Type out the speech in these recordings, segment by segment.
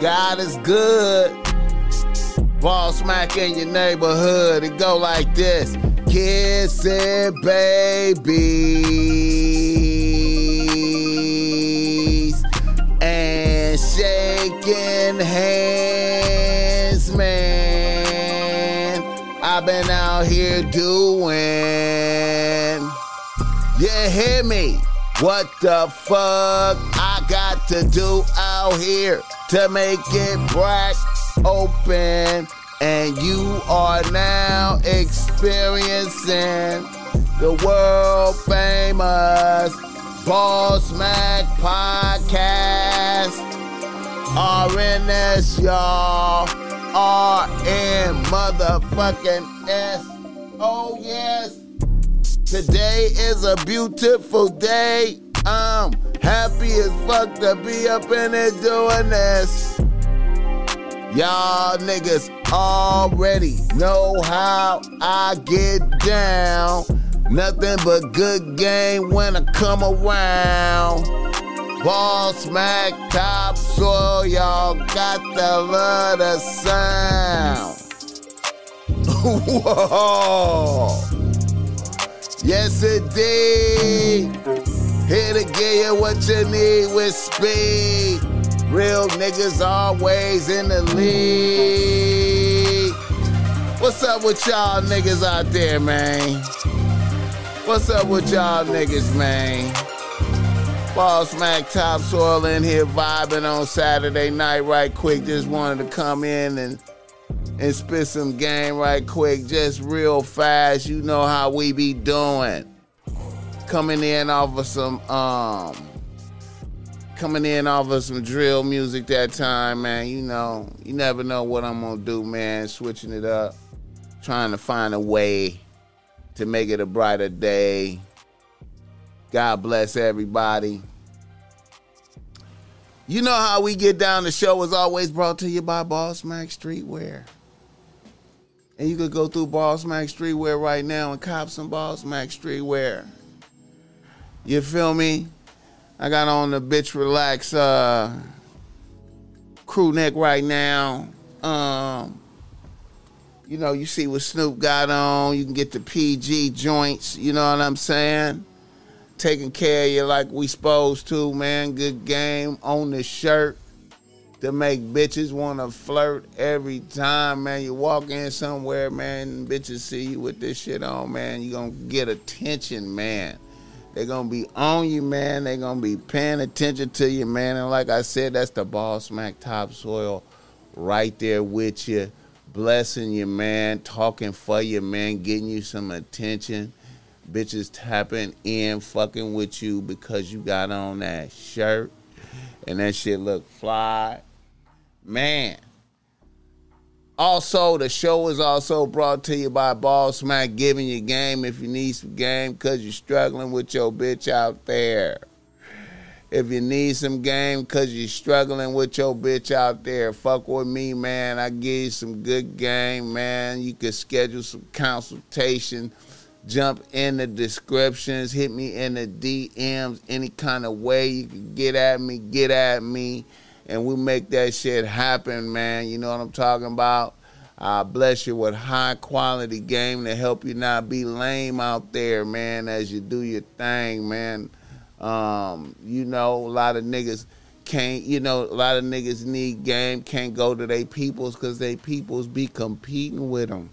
God is good. Boss Mac in your neighborhood. It go like this. Kissing babies and shaking hands, man. I've been out here doing. You hear me? What the fuck I got to do out here to make it black open? And you are now experiencing the world famous Boss Mac podcast. RNS, y'all. RN motherfucking S. Oh, yes. Today is a beautiful day. I'm happy as fuck to be up in it doing this. Y'all niggas already know how I get down. Nothing but good game when I come around. Boss Mac top soil, y'all got the love the sound. Whoa. Yes, indeed. Here to give you what you need with speed. Real niggas always in the lead. What's up with y'all niggas out there, man? What's up with y'all niggas, man? Boss Mac topsoil in here vibing on Saturday night right quick. Just wanted to come in and and spit some game right quick, just real fast. You know how we be doing. Coming in off of some um coming in off of some drill music that time, man. You know, you never know what I'm gonna do, man. Switching it up, trying to find a way to make it a brighter day. God bless everybody. You know how we get down. The show is always brought to you by Boss Mac Streetwear. And you could go through Boss Mac Streetwear right now and cop some Boss Mac Streetwear. You feel me? I got on the bitch relax uh, crew neck right now. Um, you know, you see what Snoop got on. You can get the PG joints. You know what I'm saying? Taking care of you like we supposed to, man. Good game on the shirt to make bitches want to flirt every time, man. You walk in somewhere, man, bitches see you with this shit on, man. You gonna get attention, man. They're gonna be on you, man. They're gonna be paying attention to you, man. And like I said, that's the Boss Mac topsoil right there with you, blessing you, man, talking for you, man, getting you some attention. Bitches tapping in, fucking with you because you got on that shirt and that shit look fly. Man. Also, the show is also brought to you by Boss Mac giving you game if you need some game because you're struggling with your bitch out there. If you need some game because you're struggling with your bitch out there, fuck with me, man. I give you some good game, man. You can schedule some consultation. Jump in the descriptions, hit me in the DMs, any kind of way you can get at me, get at me and we make that shit happen, man. You know what I'm talking about? I bless you with high quality game to help you not be lame out there, man, as you do your thing, man. Um, you know, a lot of niggas can't, you know, a lot of niggas need game, can't go to their peoples because they peoples be competing with them.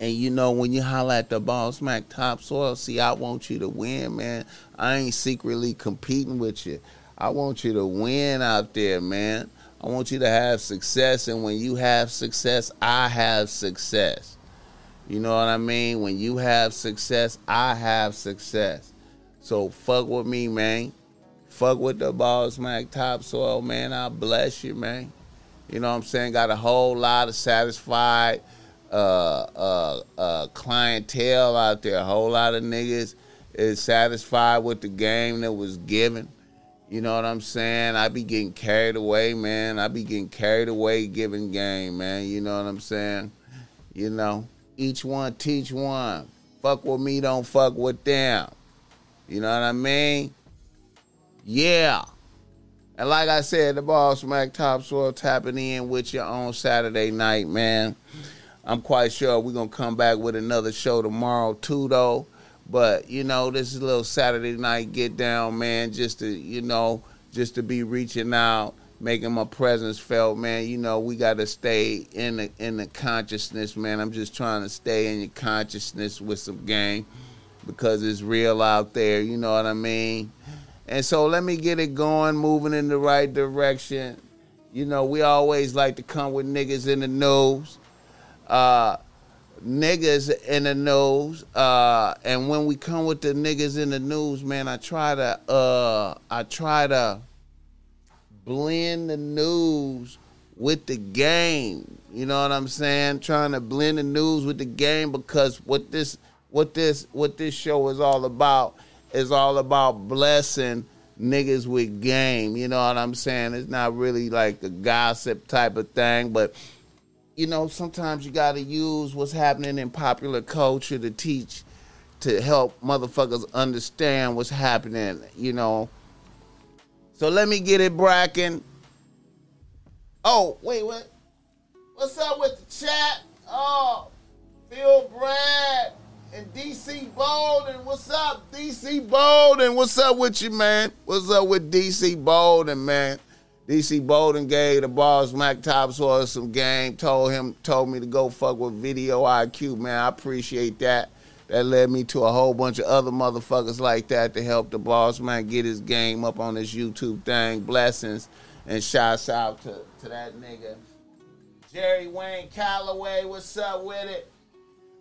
And you know, when you holler at the Boss Mac topsoil, see, I want you to win, man. I ain't secretly competing with you. I want you to win out there, man. I want you to have success. And when you have success, I have success. You know what I mean? When you have success, I have success. So fuck with me, man. Fuck with the Boss Mac topsoil, man. I bless you, man. You know what I'm saying? Got a whole lot of satisfied uh, uh, uh, clientele out there. A whole lot of niggas is satisfied with the game that was given. You know what I'm saying? I be getting carried away, man. I be getting carried away giving game, man. You know what I'm saying? You know, each one teach one. Fuck with me, don't fuck with them. You know what I mean? Yeah. And like I said, the Boss Mac topsoil tapping in with you on Saturday night, man. I'm quite sure we're gonna come back with another show tomorrow too, though. But you know, this is a little Saturday night get down, man. Just to you know, just to be reaching out, making my presence felt, man. You know, we got to stay in the in the consciousness, man. I'm just trying to stay in your consciousness with some game because it's real out there. You know what I mean? And so let me get it going, moving in the right direction. You know, we always like to come with niggas in the news. Uh, niggas in the news. Uh, and when we come with the niggas in the news, man, I try to uh, I try to blend the news with the game. You know what I'm saying? Trying to blend the news with the game because what this what this what this show is all about is all about blessing niggas with game. You know what I'm saying? It's not really like a gossip type of thing, but you know, sometimes you got to use what's happening in popular culture to teach, to help motherfuckers understand what's happening, you know. So let me get it Bracken. Oh, wait, what? What's up with the chat? Oh, Phil Brad and DC Bolden. What's up, DC Bolden? What's up with you, man? What's up with DC Bolden, man? DC Bolden gave the Boss Mac topsoil some game. Told him, told me to go fuck with Video IQ, man. I appreciate that. That led me to a whole bunch of other motherfuckers like that to help the boss man get his game up on this YouTube thing. Blessings and shouts out to, to that nigga. Jerry Wayne Calloway, what's up with it?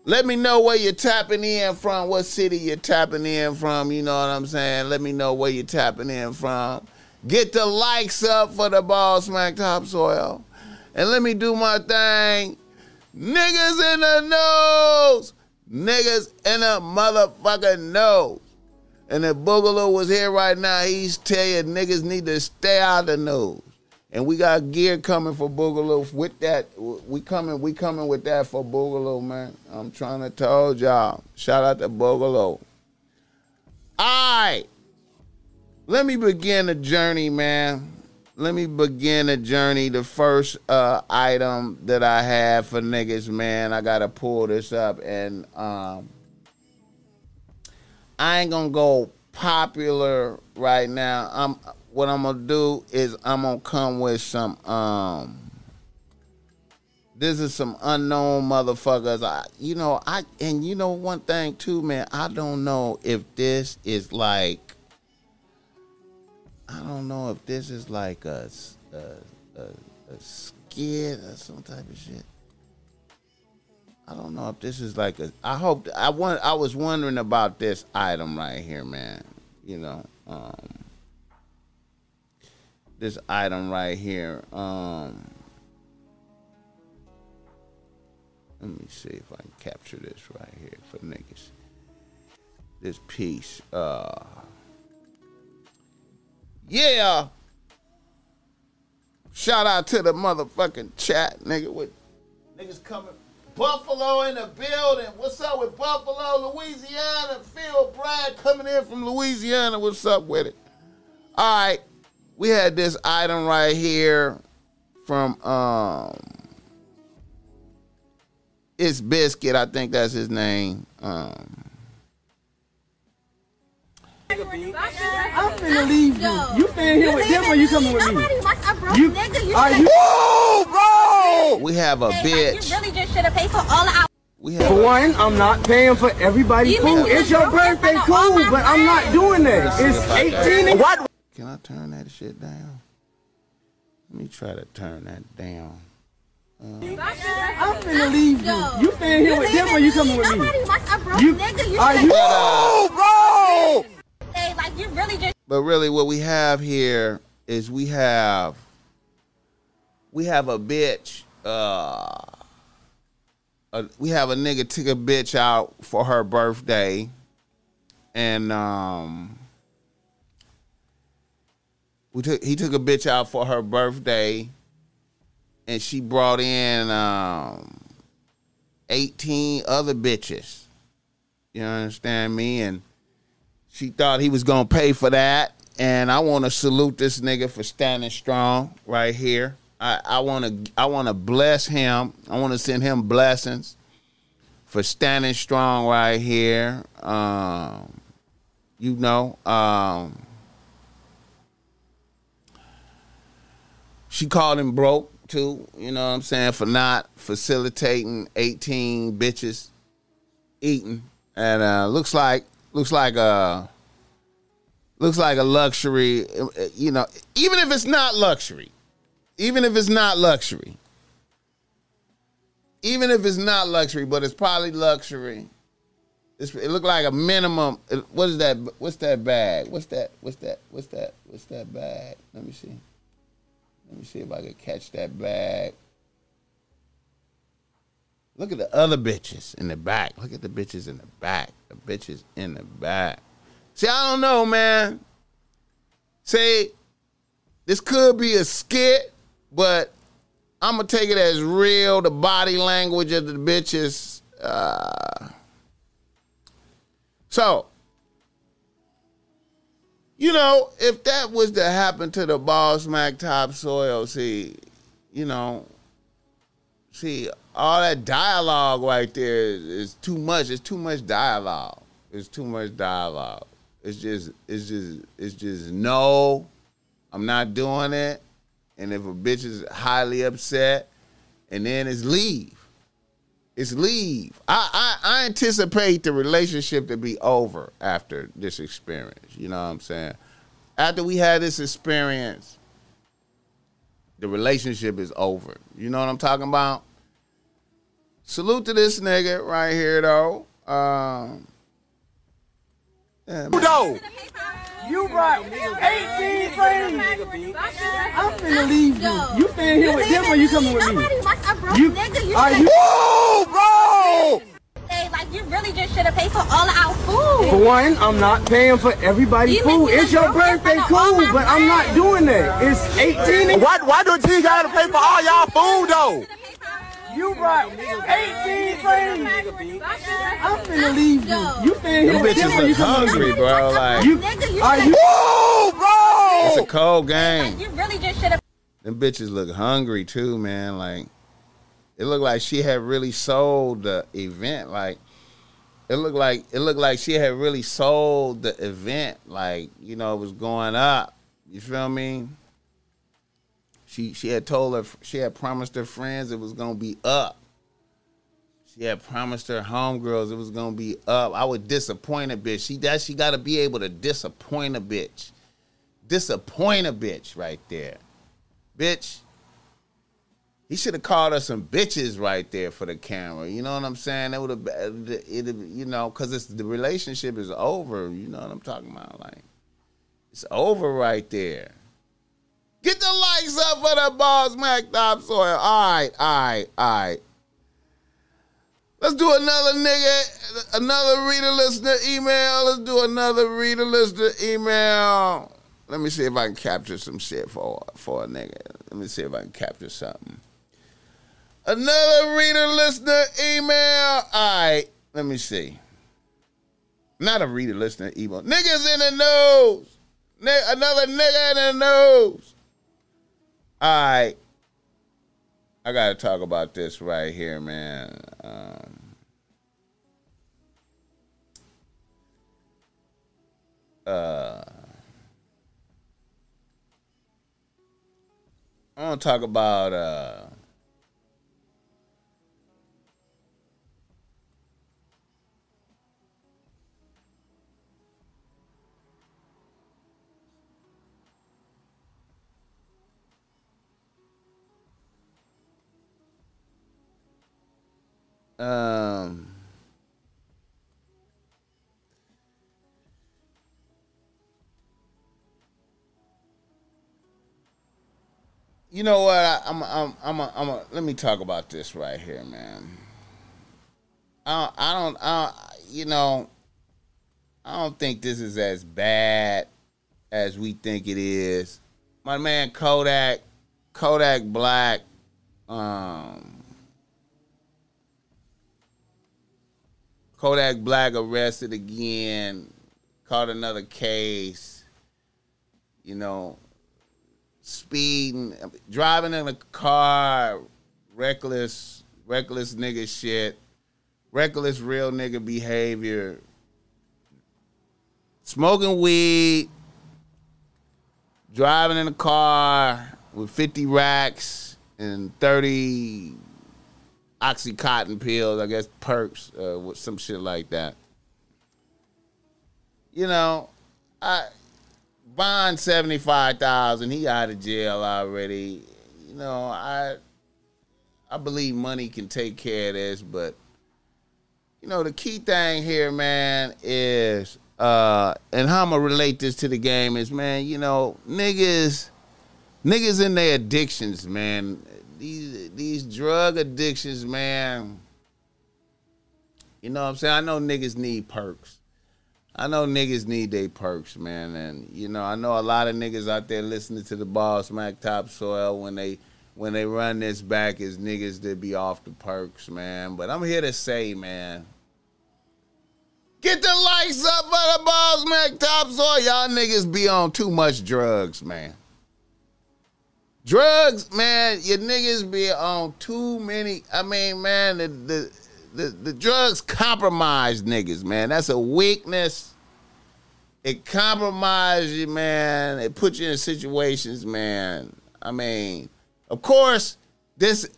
Let me know where you're tapping in from, what city you're tapping in from, you know what I'm saying? Let me know where you're tapping in from. Get the likes up for the Boss Mac topsoil. And let me do my thing. Niggas in the nose. Niggas in the motherfucking nose. And if Boogaloo was here right now, he's tell you niggas need to stay out the nose. And we got gear coming for Boogaloo with that. We coming, we coming with that for Boogaloo, man. I'm trying to tell y'all. Shout out to Boogaloo. All right. Let me begin a journey, man. Let me begin a journey. The first uh, item that I have for niggas, man, I gotta pull this up, and um, I ain't gonna go popular right now. I'm what I'm gonna do is I'm gonna come with some um. This is some unknown motherfuckers. I, you know, I and you know one thing too, man. I don't know if this is like I don't know if this is like a a, a, a skit or some type of shit. I don't know if this is like a. I hope I want. I was wondering about this item right here, man. You know, um, this item right here. Um, let me see if I can capture this right here for niggas. This piece. Uh, yeah. Shout out to the motherfucking chat, nigga. With niggas coming. Buffalo in the building. What's up with Buffalo, Louisiana? Phil Brad coming in from Louisiana. What's up with it? All right. We had this item right here from um it's Biscuit, I think that's his name. Um I'm finna leave you. You staying here with them or you coming with me? You, are you? Whoa, bro! We have a bitch. You really just should have paid for all the hours. We have For a, one, I'm not paying for everybody. You Cool, it's your birthday, pay cool, my but I'm not doing that. It's if I can. 18 what? Can I turn that shit down? Let me try to turn that down. Uh, I'm finna leave you. You staying here with them or you coming with me? Nobody wants a broke You, nigga. You are you? Whoa, bro! Say like you really just But really, what we have here is we have we have a bitch. Uh, a, we have a nigga took a bitch out for her birthday, and um, we took he took a bitch out for her birthday, and she brought in um, eighteen other bitches. You understand me? And she thought he was gonna pay for that, and I want to salute this nigga for standing strong right here. I, I want to I want to bless him. I want to send him blessings for standing strong right here. Um, you know, um, she called him broke too. You know what I'm saying for not facilitating 18 bitches eating, and uh, looks like looks like a looks like a luxury. You know, even if it's not luxury, even if it's not luxury, even if it's not luxury, but it's probably luxury. It's, it looked like a minimum. What is that? What's that bag? What's that? What's that? What's that? What's that bag? Let me see. Let me see if I can catch that bag. Look at the other bitches in the back. Look at the bitches in the back. The bitches in the back. See, I don't know, man. Say, this could be a skit, but I'm gonna take it as real. The body language of the bitches. Uh, so, you know, if that was to happen to the Boss Mac Topsoil, see, you know, see, all that dialogue right there is, is too much. It's too much dialogue. It's too much dialogue. It's just, it's just, it's just no. I'm not doing it. And if a bitch is highly upset, and then it's leave. It's leave. I, I, I anticipate the relationship to be over after this experience. You know what I'm saying? After we had this experience, the relationship is over. You know what I'm talking about? Salute to this nigga right here though. Um, yeah, though. You brought 18 friends. I'm finna leave you. You staying here with them or you coming with me? Nobody wants a broke You, nigga. You are should you? Whoa, bro! say, like, you really just should have paid for all of our food. For one, I'm not paying for everybody's You food. It's your birthday, in front of all cool, my but I'm not doing that. It's 18 Why, why do T gotta pay for all y'all food though? You brought 18 friends. I'm finna leave you. You staying here them bitches or you look coming with me? hungry, bro. Like You, Nigga, you are should you? Whoa, bro! it's a cold game. You really just should have. Them bitches look hungry too, man. Like it looked like she had really sold the event. Like it looked like it looked like she had really sold the event. Like you know, it was going up. You feel me? She she had told her she had promised her friends it was gonna be up. She had promised her homegirls it was gonna be up. I would disappoint a bitch. She that she got to be able to disappoint a bitch. Disappoint a bitch right there bitch. He should have called us some bitches right there for the camera. You know what I'm saying? That would have, it, you know, because it's the relationship is over. You know what I'm talking about? Like, it's over right there. Get the likes up for the Boss Mac Topsoil. All right, all right, all right. Let's do another nigga, another reader listener email. Let's do another reader listener email. Let me see if I can capture some shit for for a nigga. Let me see if I can capture something. Another reader listener email. All right, let me see. Not a reader listener email. Niggas in the news. Another nigga in the news. Right. I gotta talk about this right here, man. Um, uh, I want to talk about uh, um, you know what? I, I'm, I'm, I'm, a, I'm. A, let me talk about this right here, man. I, I don't, I, you know, I don't think this is as bad as we think it is. My man Kodak, Kodak Black, um, Kodak Black arrested again, caught another case. you know, speeding, driving in a car, reckless, reckless nigga shit, reckless real nigga behavior, smoking weed, driving in a car with 50 racks and 30 oxycontin pills, I guess perks, uh, with some shit like that. You know, I bond seventy five thousand. He out of jail already. You know, I I believe money can take care of this, but you know, the key thing here, man, is uh and how I'm gonna relate this to the game is, man, you know, niggas niggas in their addictions, man. These these drug addictions, man. You know what I'm saying? I know niggas need perks. I know niggas need their perks, man, and you know I know a lot of niggas out there listening to the Boss Mac topsoil when they when they run this back is niggas that be off the perks, man. But I'm here to say, man, get the lights up for the Boss Mac topsoil. Y'all niggas be on too much drugs, man. Drugs, man, your niggas be on too many. I mean, man, the the the, the drugs compromise niggas, man. That's a weakness. It compromises you, man. It puts you in situations, man. I mean, of course, this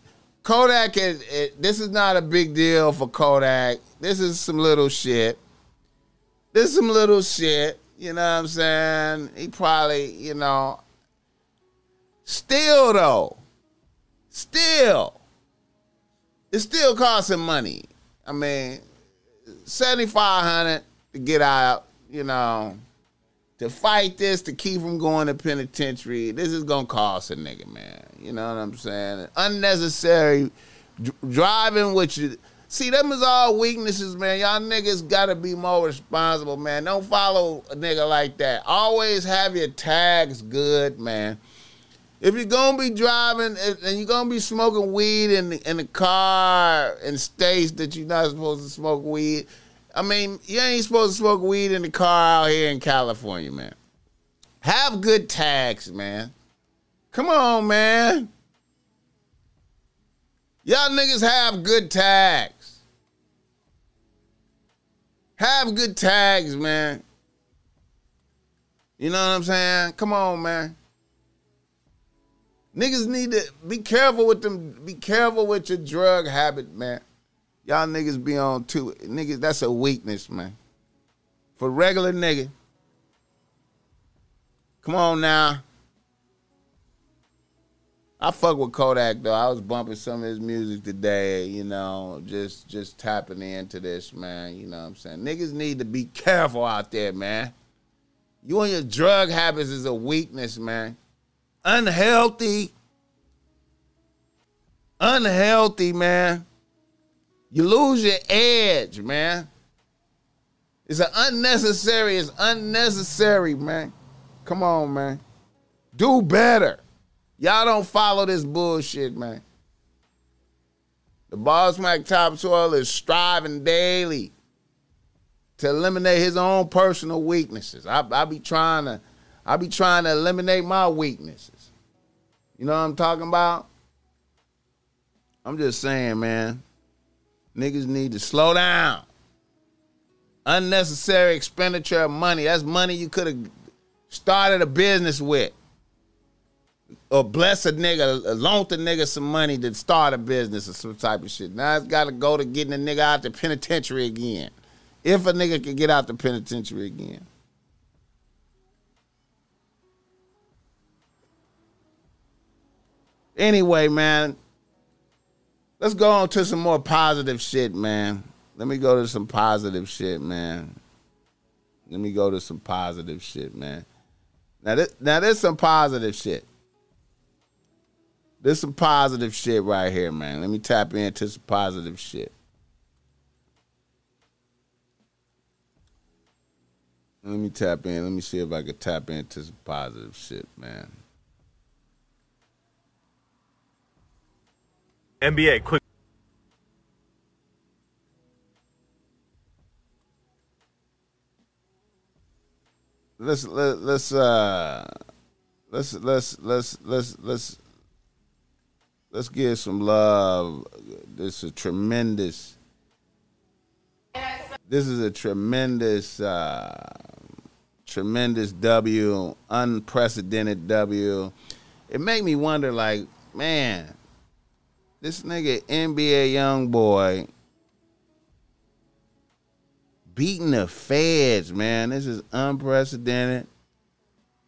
Kodak is it, this is not a big deal for Kodak. This is some little shit. This is some little shit. You know what I'm saying? He probably, you know. Still though, still, it's still costing money. I mean, seventy five hundred to get out, you know, to fight this, to keep him going to penitentiary. This is gonna cost a nigga, man. You know what I'm saying? Unnecessary driving with you. See, them is all weaknesses, man. Y'all niggas gotta be more responsible, man. Don't follow a nigga like that. Always have your tags good, man if you're gonna be driving and you're gonna be smoking weed in the, in the car in states that you're not supposed to smoke weed, I mean, you ain't supposed to smoke weed in the car out here in California, man. Have good tags, man. Come on, man. Y'all niggas have good tags. Have good tags, man. You know what I'm saying? Come on, man. Niggas need to be careful with them. Be careful with your drug habit, man. Y'all niggas be on too. Niggas, that's a weakness, man. For regular nigga. Come on now. I fuck with Kodak though. I was bumping some of his music today, you know, just just tapping into this, man. You know what I'm saying? Niggas need to be careful out there, man. You and your drug habits is a weakness, man unhealthy, unhealthy, man. You lose your edge, man. It's an unnecessary, it's unnecessary, man. Come on, man. Do better. Y'all don't follow this bullshit, man. The Boss Mac Topsoil is striving daily to eliminate his own personal weaknesses. I, I be trying to I be trying to eliminate my weaknesses. You know what I'm talking about? I'm just saying, man. Niggas need to slow down. Unnecessary expenditure of money. That's money you could have started a business with. Or bless a nigga, loan the nigga some money to start a business or some type of shit. Now it's got to go to getting a nigga out the penitentiary again. If a nigga can get out the penitentiary again. Anyway, man, let's go on to some more positive shit, man. Let me go to some positive shit, man. Let me go to some positive shit, man. Now, this, now there's some positive shit. There's some positive shit right here, man. Let me tap into some positive shit. Let me tap in. Let me see if I can tap into some positive shit, man. NBA quick. Let's let, let's uh let's let's let's let's let's let's give some love. This is tremendous. This is a tremendous, uh, tremendous W, unprecedented W. It made me wonder, like, man, this nigga NBA YoungBoy beating the feds, man. This is unprecedented.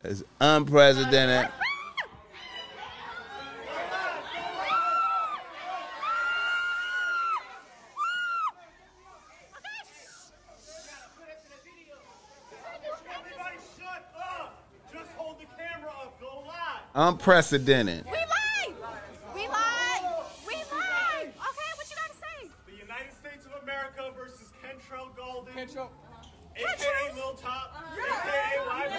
It's unprecedented. Everybody shut up! Just hold the camera up. Go live. Unprecedented. We lied. We lied. We lied. Okay, what you gotta say? The United States of America versus Kentrell Gaulden. Kentrell. AKA Lil Top. AKA Live.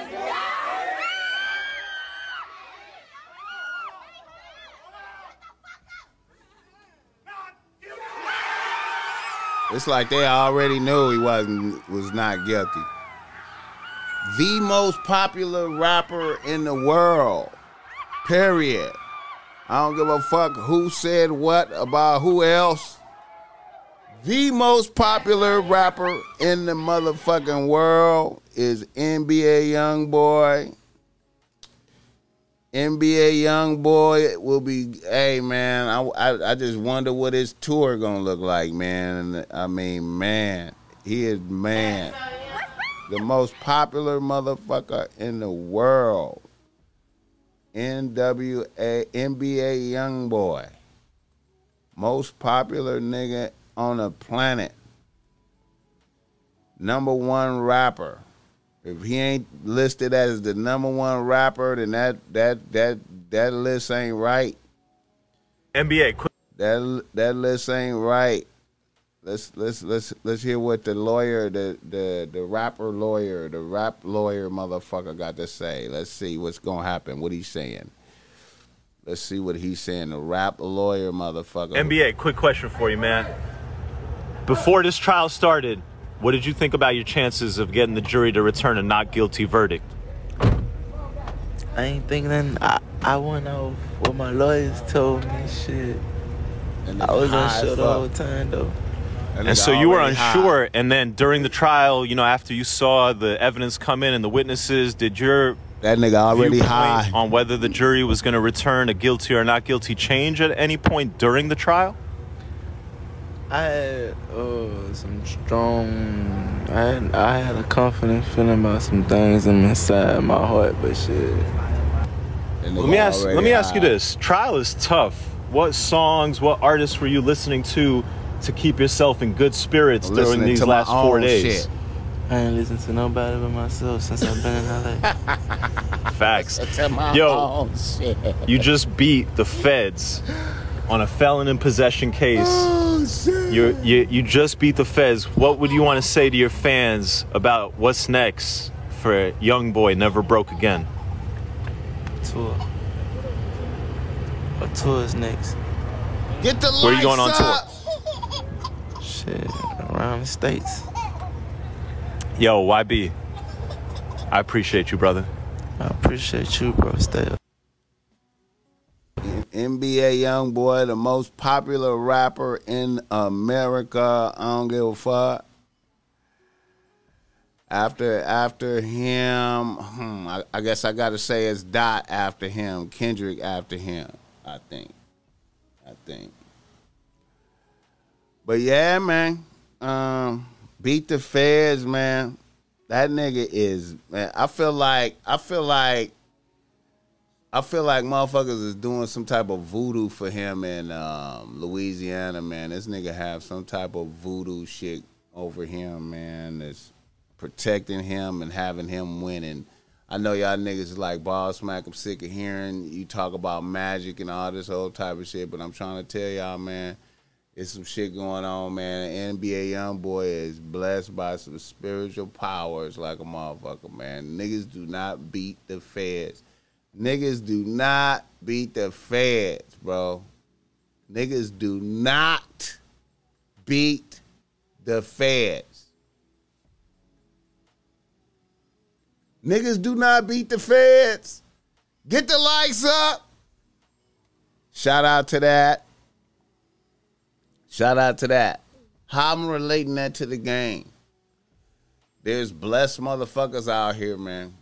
Not guilty. It's like they already knew he wasn't was not guilty. The most popular rapper in the world. Period. I don't give a fuck who said what about who else. The most popular rapper in the motherfucking world is NBA YoungBoy. NBA YoungBoy will be. Hey man, I, I I just wonder what his tour gonna look like, man. I mean, man, he is man, the most popular motherfucker in the world. NWA NBA YoungBoy, most popular nigga on the planet. Number one rapper. If he ain't listed as the number one rapper, then that that that that list ain't right. NBA, quick. That that list ain't right. Let's let's let's let's hear what the lawyer, the the the rapper lawyer, the rap lawyer motherfucker got to say. Let's see what's gonna happen. What he's saying. Let's see what he's saying. The rap lawyer motherfucker. NBA, quick question for you, man. Before this trial started, what did you think about your chances of getting the jury to return a not guilty verdict? I ain't thinking nothing. I, I went off what my lawyers told me. Shit. That I nigga was high as unsure the whole time though. That And so you were already high. unsure, and then during the trial, you know, after you saw the evidence come in and the witnesses, did your That nigga already high. on whether the jury was going to return a guilty or not guilty change at any point during the trial? I had uh, some strong. I had, I had a confident feeling about some things inside my heart, but shit. Let me ask. Let me ask you this: Trial is tough. What songs, what artists were you listening to to keep yourself in good spirits I'm during these last four days? shit. I ain't listened to nobody but myself since I've been in LA. Facts. To my Yo, own shit. you just beat the feds on a felon in possession case. Oh, shit. You you you just beat the feds. What would you want to say to your fans about what's next for YoungBoy Never Broke Again? tour. What tour is next? Get the Where you going on lights tour? Shit, around the states. Yo, YB. I appreciate you, brother. I appreciate you, bro. Stay up. NBA YoungBoy, the most popular rapper in America. I don't give a fuck. After after him, hmm, I, I guess I gotta say it's Dot after him, Kendrick after him. I think, I think. But yeah, man, um, beat the feds, man. That nigga is man. I feel like I feel like I feel like motherfuckers is doing some type of voodoo for him in um, Louisiana, man. This nigga have some type of voodoo shit over him, man. That's protecting him and having him winning. I know y'all niggas like Boss Mac. I'm sick of hearing you talk about magic and all this whole type of shit, but I'm trying to tell y'all, man, it's some shit going on, man. NBA YoungBoy is blessed by some spiritual powers like a motherfucker, man. Niggas do not beat the feds. Niggas do not beat the feds, bro. Niggas do not beat the feds. Niggas do not beat the feds. Get the likes up. Shout out to that. Shout out to that. How I'm relating that to the game. There's blessed motherfuckers out here, man.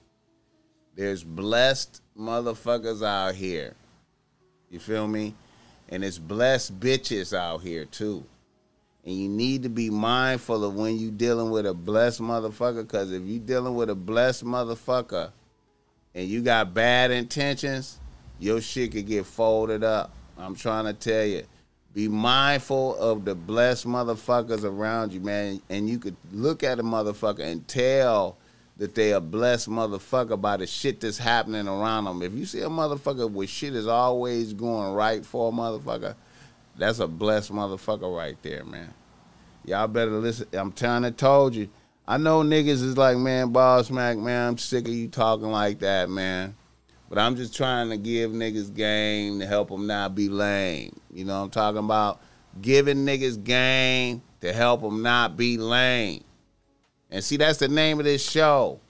There's blessed motherfuckers out here. You feel me? And it's blessed bitches out here too. And you need to be mindful of when you dealing with a blessed motherfucker, because if you dealing with a blessed motherfucker and you got bad intentions, your shit could get folded up. I'm trying to tell you. Be mindful of the blessed motherfuckers around you, man. And you could look at a motherfucker and tell that they a blessed motherfucker by the shit that's happening around them. If you see a motherfucker where shit is always going right for a motherfucker, that's a blessed motherfucker right there, man. Y'all better listen. I'm trying to told you. I know niggas is like, man, boss Mac, man, I'm sick of you talking like that, man. But I'm just trying to give niggas game to help them not be lame. You know what I'm talking about? Giving niggas game to help them not be lame. And see, that's the name of this show.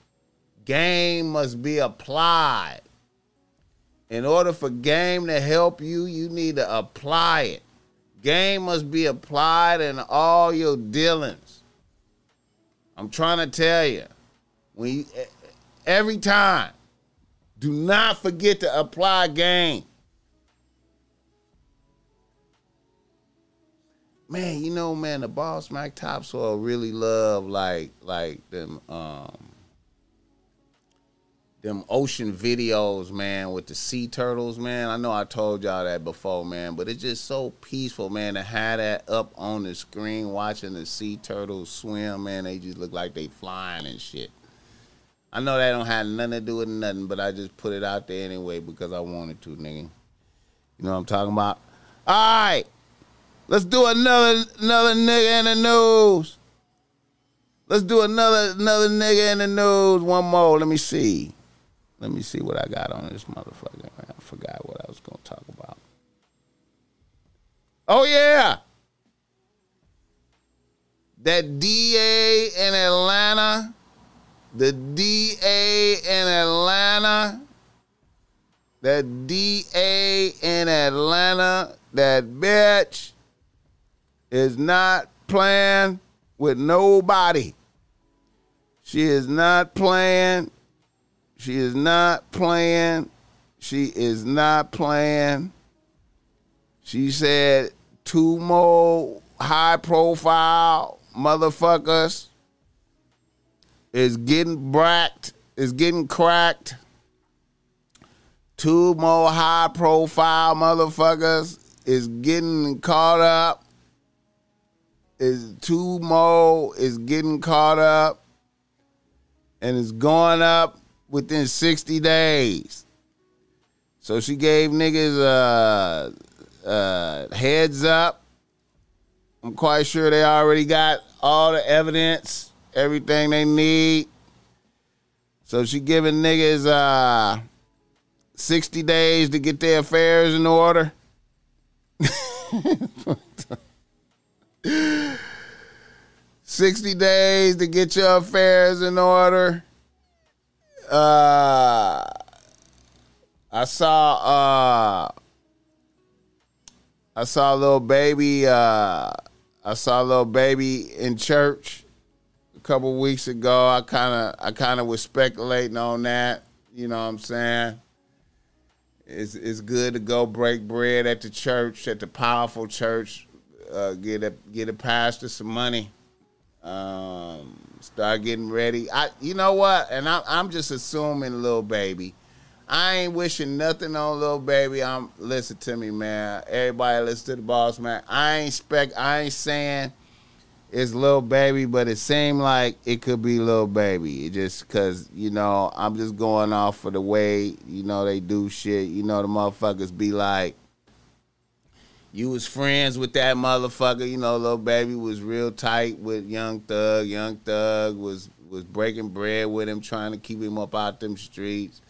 Game must be applied. In order for game to help you, you need to apply it. Game must be applied in all your dealings. I'm trying to tell you, when you, every time, do not forget to apply game. Man, you know, man, the Boss Mac topsoil really love like like them um them ocean videos, man, with the sea turtles, man. I know I told y'all that before, man, but it's just so peaceful, man, to have that up on the screen watching the sea turtles swim, man. They just look like they flying and shit. I know that don't have nothing to do with nothing, but I just put it out there anyway because I wanted to, nigga. You know what I'm talking about? All right. Let's do another another nigga in the news. Let's do another another nigga in the news. One more. Let me see. Let me see what I got on this motherfucker. I forgot what I was gonna talk about. Oh yeah. That DA in Atlanta, the DA in Atlanta, that DA in Atlanta, that bitch is not playing with nobody. She is not playing. She is not playing. She is not playing. She said two more high profile motherfuckers is getting bracked, is getting cracked. Two more high profile motherfuckers is getting caught up is two more is getting caught up and is going up within 60 days. So she gave niggas uh uh heads up. I'm quite sure they already got all the evidence, everything they need. So she giving niggas uh 60 days to get their affairs in order. 60 days to get your affairs in order. Uh, I saw uh, I saw a Lil Baby uh, I saw a Lil Baby in church a couple weeks ago. I kind of I kind of was speculating on that, you know what I'm saying? It's it's good to go break bread at the church, at the powerful church uh, get a get a pastor some money. Um, start getting ready. I, you know what? And I, I'm just assuming, Lil Baby. I ain't wishing nothing on Lil Baby. I'm listen to me, man. Everybody listen to the boss, man. I ain't spec. I ain't saying it's Lil Baby, but it seemed like it could be Lil Baby. It just cause you know I'm just going off for the way you know they do shit. You know the motherfuckers be like you was friends with that motherfucker. You know, Lil Baby was real tight with Young Thug. Young Thug was was breaking bread with him, trying to keep him up out them streets.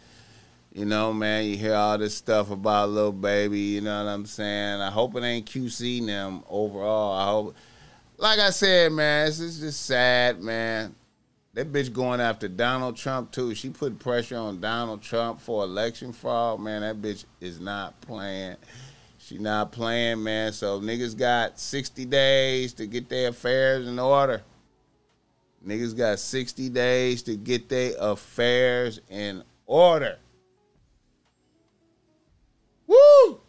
You know, man, you hear all this stuff about Lil Baby. You know what I'm saying? I hope it ain't QC them overall. I hope, like I said, man, this is just sad, man. That bitch going after Donald Trump too. She put pressure on Donald Trump for election fraud. Man, that bitch is not playing. She not playing, man. So niggas got 60 days to get their affairs in order. Niggas got 60 days to get their affairs in order. Woo!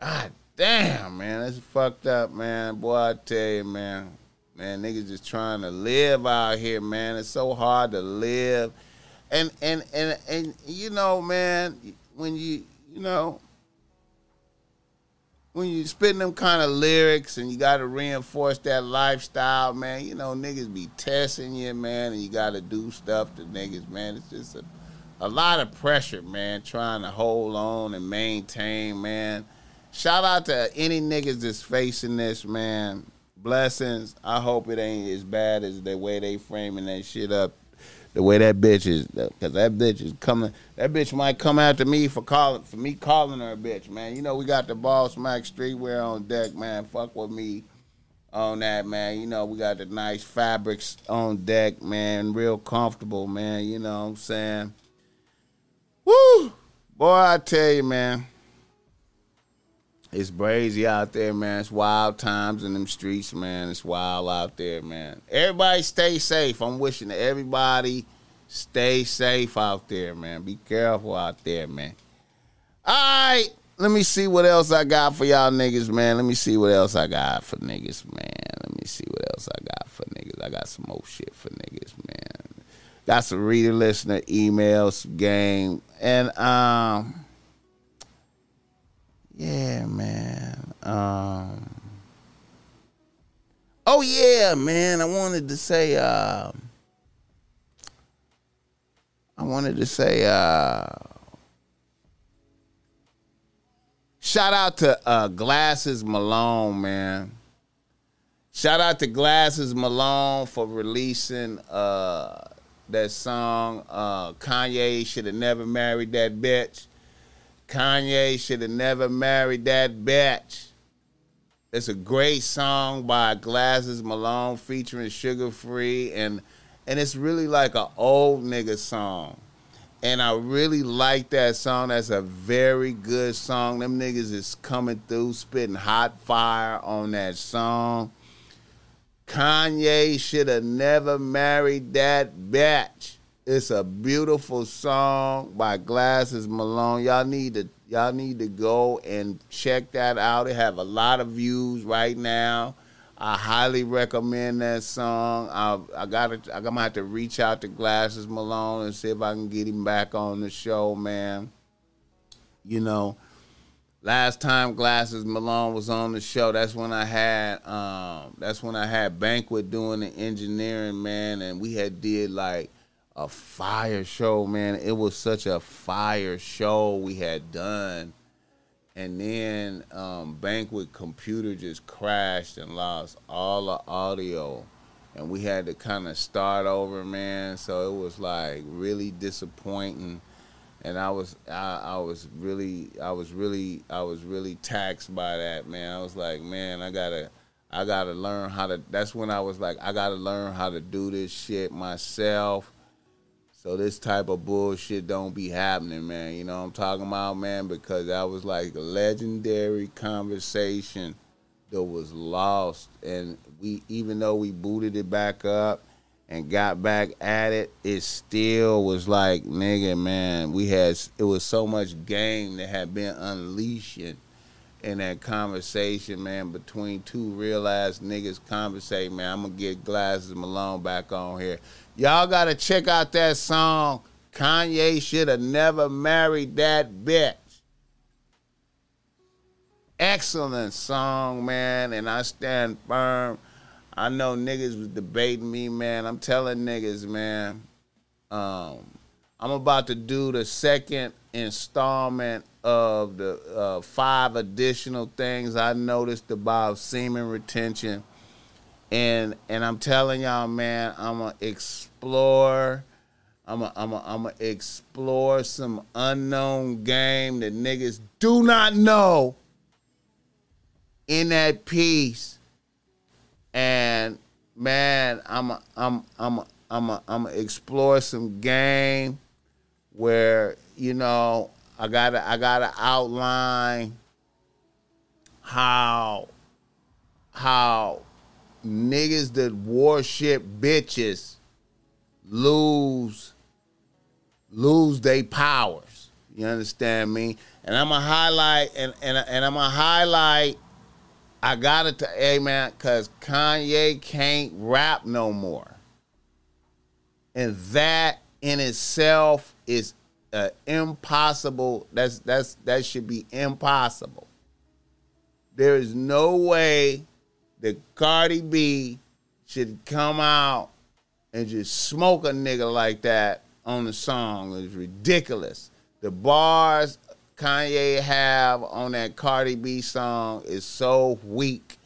God damn, man, that's fucked up, man. Boy, I tell you, man, man, niggas just trying to live out here, man. It's so hard to live, and and and and you know, man, when you you know when you spitting them kind of lyrics and you got to reinforce that lifestyle, man, you know, niggas be testing you, man, and you got to do stuff to niggas, man. It's just a, a lot of pressure, man, trying to hold on and maintain, man. Shout out to any niggas that's facing this, man. Blessings. I hope it ain't as bad as the way they framing that shit up. The way that bitch is, because that bitch is coming. That bitch might come after me for calling for me calling her a bitch, man. You know we got the Boss Mac streetwear on deck, man. Fuck with me on that, man. You know we got the nice fabrics on deck, man. Real comfortable, man. You know what I'm saying. Woo, boy, I tell you, man. It's crazy out there, man. It's wild times in them streets, man. It's wild out there, man. Everybody stay safe. I'm wishing everybody stay safe out there, man. Be careful out there, man. All right. Let me see what else I got for y'all niggas, man. Let me see what else I got for niggas, man. Let me see what else I got for niggas. I got some more shit for niggas, man. Got some reader listener emails, game. And um yeah, man. Um, oh yeah, man. I wanted to say. Uh, I wanted to say. Uh, shout out to uh, Glasses Malone, man. Shout out to Glasses Malone for releasing uh, that song. Uh, Kanye should have never married that bitch. Kanye should have never married that bitch. It's a great song by Glasses Malone featuring Suga Free and and it's really like an old nigga song. And I really like that song. That's a very good song. Them niggas is coming through, spitting hot fire on that song. Kanye should have never married that bitch. It's a beautiful song by Glasses Malone. Y'all need to y'all need to go and check that out. It have a lot of views right now. I highly recommend that song. I, I got I'm gonna have to reach out to Glasses Malone and see if I can get him back on the show, man. You know, last time Glasses Malone was on the show, that's when I had um that's when I had Banquet doing the engineering, man, and we had did like a fire show, man. It was such a fire show we had done. And then um, Banquet computer just crashed and lost all the audio. And we had to kind of start over, man. So it was like really disappointing. And I was I, I was really I was really I was really taxed by that, man. I was like, man, I gotta I gotta learn how to that's when I was like, I gotta learn how to do this shit myself so this type of bullshit don't be happening, man. You know I'm talking about, man? Because that was like a legendary conversation that was lost. And we even though we booted it back up and got back at it, it still was like, nigga, man, we had it was so much game that had been unleashing in that conversation, man, between two real ass niggas conversating, man. I'm gonna get Glasses Malone back on here. Y'all gotta check out that song. Kanye should have never married that bitch. Excellent song, man, and I stand firm. I know niggas was debating me, man. I'm telling niggas, man. Um, I'm about to do the second installment of the uh, five additional things I noticed about semen retention and and I'm telling y'all, man, I'm gonna explore. I'm gonna I'm gonna I'm gonna explore some unknown game that niggas do not know in that piece. and man, I'm a, I'm I'm a, I'm a, I'm a explore some game where you know I gotta I gotta outline how how niggas that worship bitches lose lose their powers. You understand me? And I'm gonna highlight and and and I'm gonna highlight. I got it to hey man, cause Kanye can't rap no more, and that in itself is uh, impossible. That's that's that should be impossible. There is no way that Cardi B should come out and just smoke a nigga like that on the song. It's ridiculous. The bars Kanye have on that Cardi B song is so weak.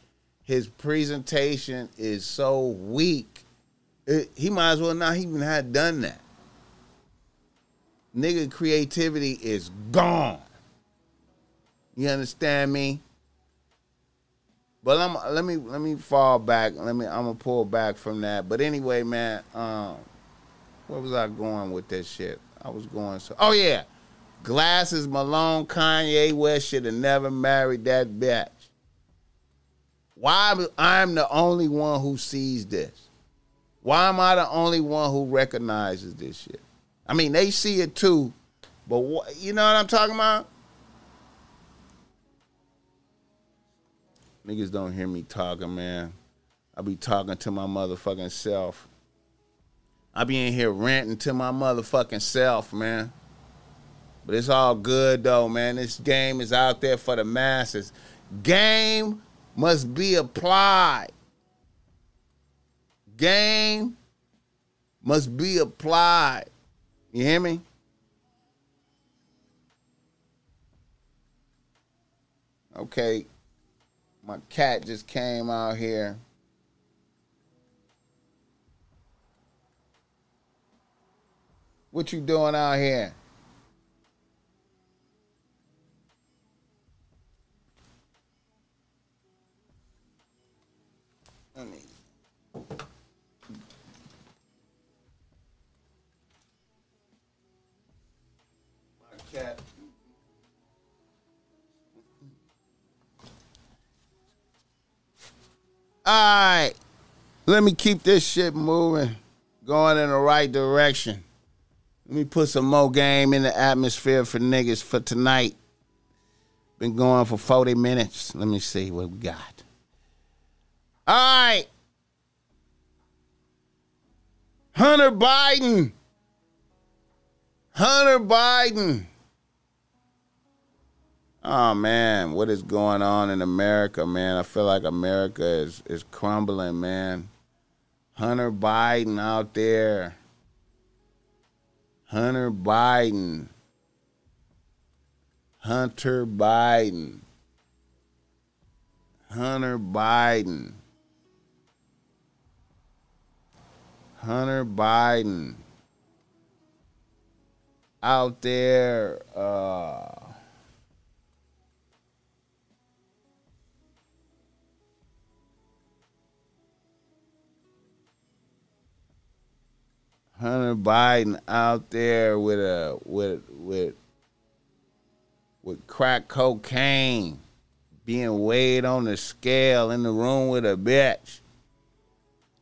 His presentation is so weak. It- he might as well not even have done that. Nigga creativity is gone. You understand me? But I'm, let me let me fall back. Let me I'm gonna pull back from that. But anyway, man, um, where was I going with this shit? I was going so. Oh yeah, Glasses Malone Kanye West should have never married that bitch. Why I'm the only one who sees this? Why am I the only one who recognizes this shit? I mean, they see it too, but what, you know what I'm talking about? Niggas don't hear me talking, man. I be talking to my motherfucking self. I be in here ranting to my motherfucking self, man. But it's all good though, man. This game is out there for the masses. Game must be applied. Game must be applied. You hear me? Okay. My cat just came out here. What you doing out here? Let. My cat. All right. Let me keep this shit moving, going in the right direction. Let me put some more game in the atmosphere for niggas for tonight. Been going for 40 minutes. Let me see what we got. All right. Hunter Biden. Hunter Biden. Oh man, what is going on in America, man? I feel like America is is crumbling, man. Hunter Biden out there. Hunter Biden. Hunter Biden. Hunter Biden. Hunter Biden. Out there, uh, Hunter Biden out there with a with with with crack cocaine being weighed on the scale in the room with a bitch.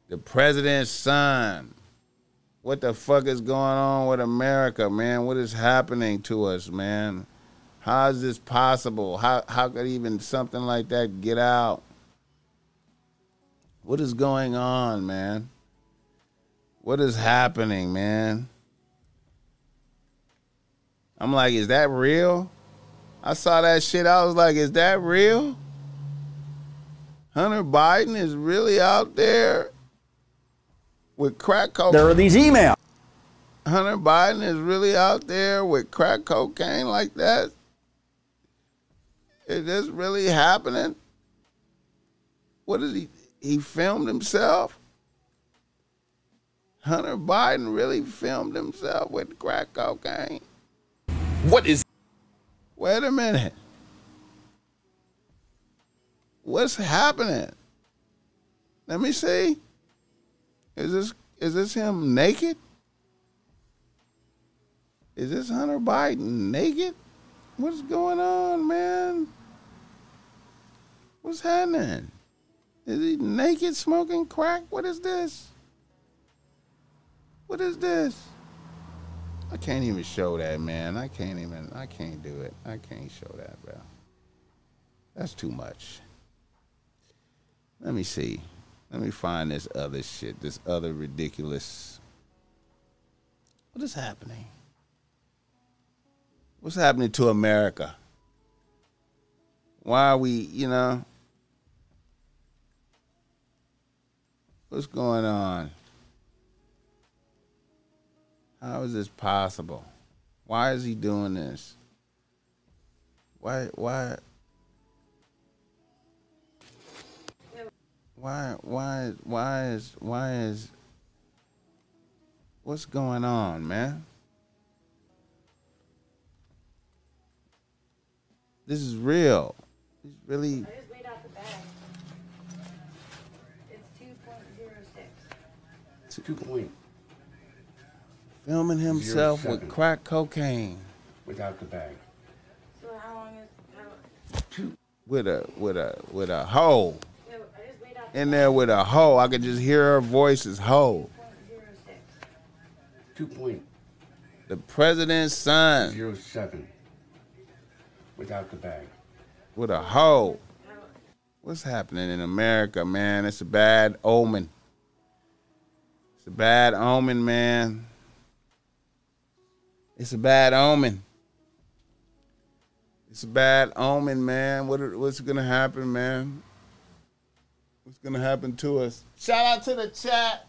The president's son. What the fuck is going on with America, man? What is happening to us, man? How is this possible? How how could even something like that get out? What is going on, man? What is happening, man? I'm like, is that real? I saw that shit. I was like, is that real? Hunter Biden is really out there with crack cocaine. There are these emails. Hunter Biden is really out there with crack cocaine like that? Is this really happening? What is he? He filmed himself? Hunter Biden really filmed himself with crack cocaine? What is Wait a minute. What's happening? Let me see. Is this is this him naked? Is this Hunter Biden naked? What's going on, man? What's happening? Is he naked smoking crack? What is this? What is this? I can't even show that, man. I can't even. I can't do it. I can't show that, bro. That's too much. Let me see. Let me find this other shit. This other ridiculous. What is happening? What's happening to America? Why are we, you know? What's going on? How is this possible? Why is he doing this? Why why why why why is why is what's going on, man? This is real. It's really I just weighed out the bag. It's two point zero six. Two point filming himself with crack cocaine without the bag. So how long is how with a with a with a hoe no, I just weighed out in there with a hoe. I could just hear her voice as hoe. point zero six. Two point The president's son zero seven without the bag. with a hoe. What's happening in America, man? It's a bad omen. It's a bad omen, man. It's a bad omen. It's a bad omen, man. What what's gonna happen, man? What's gonna happen to us? Shout out to the chat.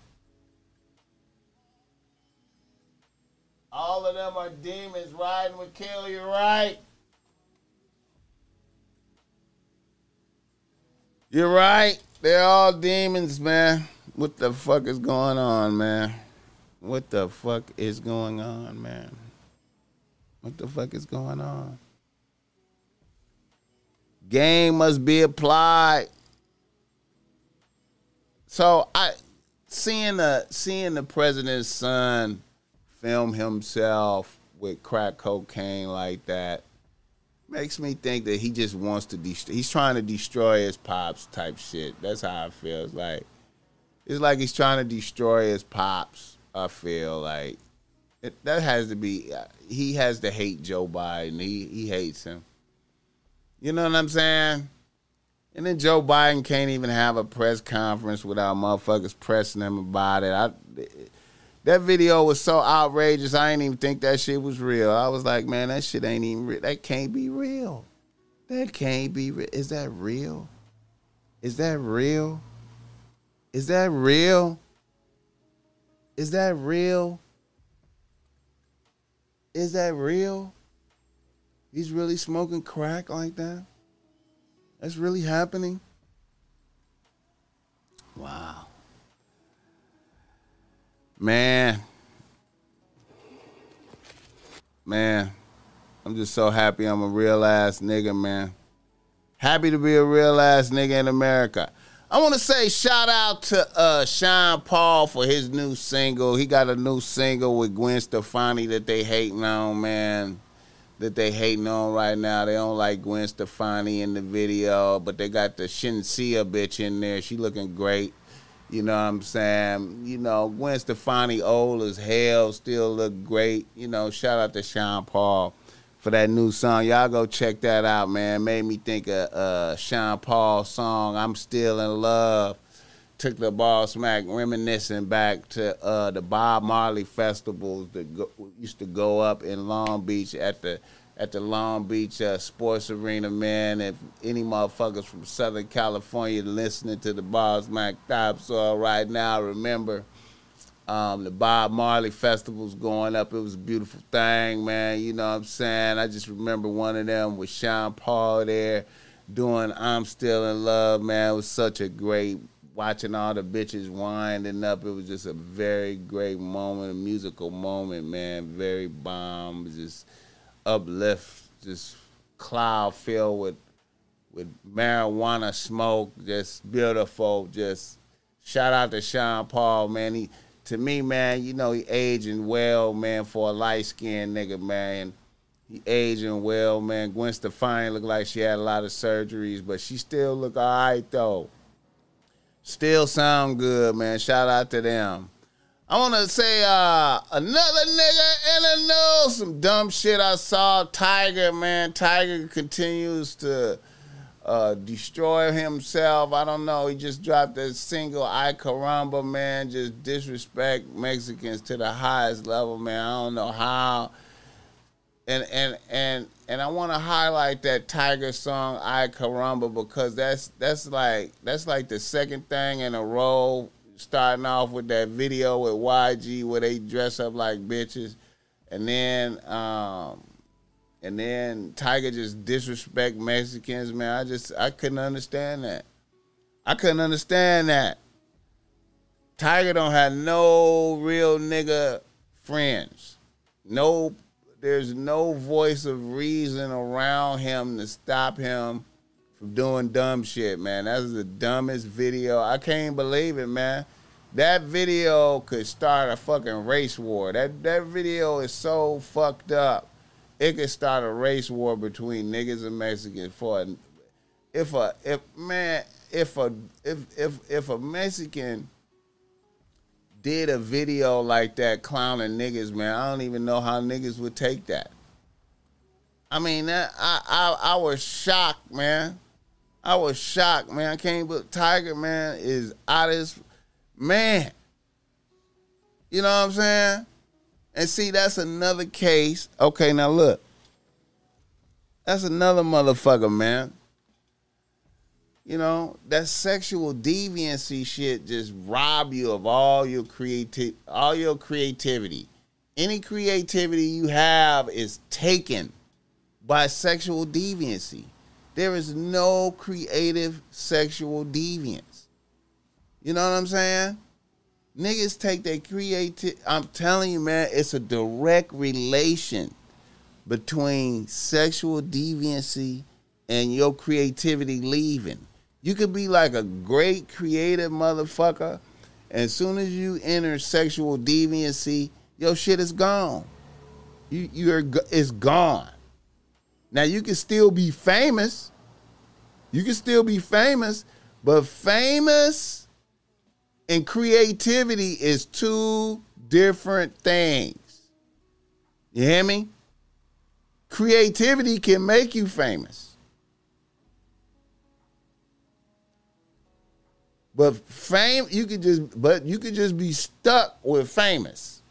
All of them are demons riding with Kill. You're right. You're right. They're all demons, man. What the fuck is going on, man? What the fuck is going on, man? What the fuck is going on? Game must be applied. So I seeing the seeing the president's son film himself with crack cocaine like that makes me think that he just wants to dest- he's trying to destroy his pops type shit. That's how it feels like. It's like he's trying to destroy his pops. I feel like it, that has to be. Uh, he has to hate Joe Biden. He he hates him. You know what I'm saying? And then Joe Biden can't even have a press conference without motherfuckers pressing him about it. I, that video was so outrageous. I didn't even think that shit was real. I was like, man, that shit ain't even real. That can't be real. That can't be real. Is that real? Is that real? Is that real? Is that real? Is that real? He's really smoking crack like that? That's really happening? Wow. Man. Man. I'm just so happy I'm a real ass nigga, man. Happy to be a real ass nigga in America. I want to say shout out to uh, Sean Paul for his new single. He got a new single with Gwen Stefani that they hating on, man. That they hating on right now. They don't like Gwen Stefani in the video, but they got the Shenseea bitch in there. She looking great. You know what I'm saying? You know, Gwen Stefani old as hell, still look great. You know, shout out to Sean Paul for that new song. Y'all go check that out, man. Made me think of uh, Sean Paul's song, I'm Still in Love. Took the Boss Mac, reminiscing back to uh, the Bob Marley festivals that go, used to go up in Long Beach at the at the Long Beach uh, Sports Arena, man. If any motherfuckers from Southern California listening to the Boss Mac Topsoil right now, remember um, the Bob Marley festival's going up. It was a beautiful thing, man. You know what I'm saying? I just remember one of them with Sean Paul there doing I'm Still in Love, man. It was such a great watching all the bitches winding up. It was just a very great moment, a musical moment, man. Very bomb, just uplift, just cloud filled with with marijuana smoke, just beautiful, just Shout out to Sean Paul, man. He to me, man, you know, he aging well, man, for a light skinned nigga, man. He aging well, man. Gwen Stefani looked like she had a lot of surgeries, but she still look all right though. Still sound good, man. Shout out to them. I want to say uh, another nigga in the news. Some dumb shit I saw. Tyga, man. Tyga continues to uh, destroy himself. I don't know. He just dropped a single, Ay Caramba, man. Just disrespect Mexicans to the highest level, man. I don't know how. And and and and I want to highlight that Tyga song, Ay Caramba, because that's that's like that's like the second thing in a row. Starting off with that video with YG where they dress up like bitches, and then um, and then Tyga just disrespect Mexicans, man. I just I couldn't understand that. I couldn't understand that. Tyga don't have no real nigga friends. No there's no voice of reason around him to stop him from doing dumb shit, man. That's the dumbest video. I can't believe it, man. That video could start a fucking race war. That that video is so fucked up it could start a race war between niggas and Mexicans for if a if man if a if if if a Mexican did a video like that clowning niggas, man, I don't even know how niggas would take that. I mean, I I, I was shocked, man. I was shocked, man. I can't believe Tyga, man, is out of his man. You know what I'm saying? And see, that's another case. Okay, now look. That's another motherfucker, man. You know, that sexual deviancy shit just rob you of all your creative all your creativity. Any creativity you have is taken by sexual deviancy. There is no creative sexual deviance. You know what I'm saying? Niggas take their creative. I'm telling you, man, it's a direct relation between sexual deviancy and your creativity leaving. You could be like a great creative motherfucker, as soon as you enter sexual deviancy, your shit is gone. You you're it's gone. Now you can still be famous. You can still be famous, but famous and creativity is two different things. You hear me? Creativity can make you famous. But fame, you could just but you could just be stuck with famous.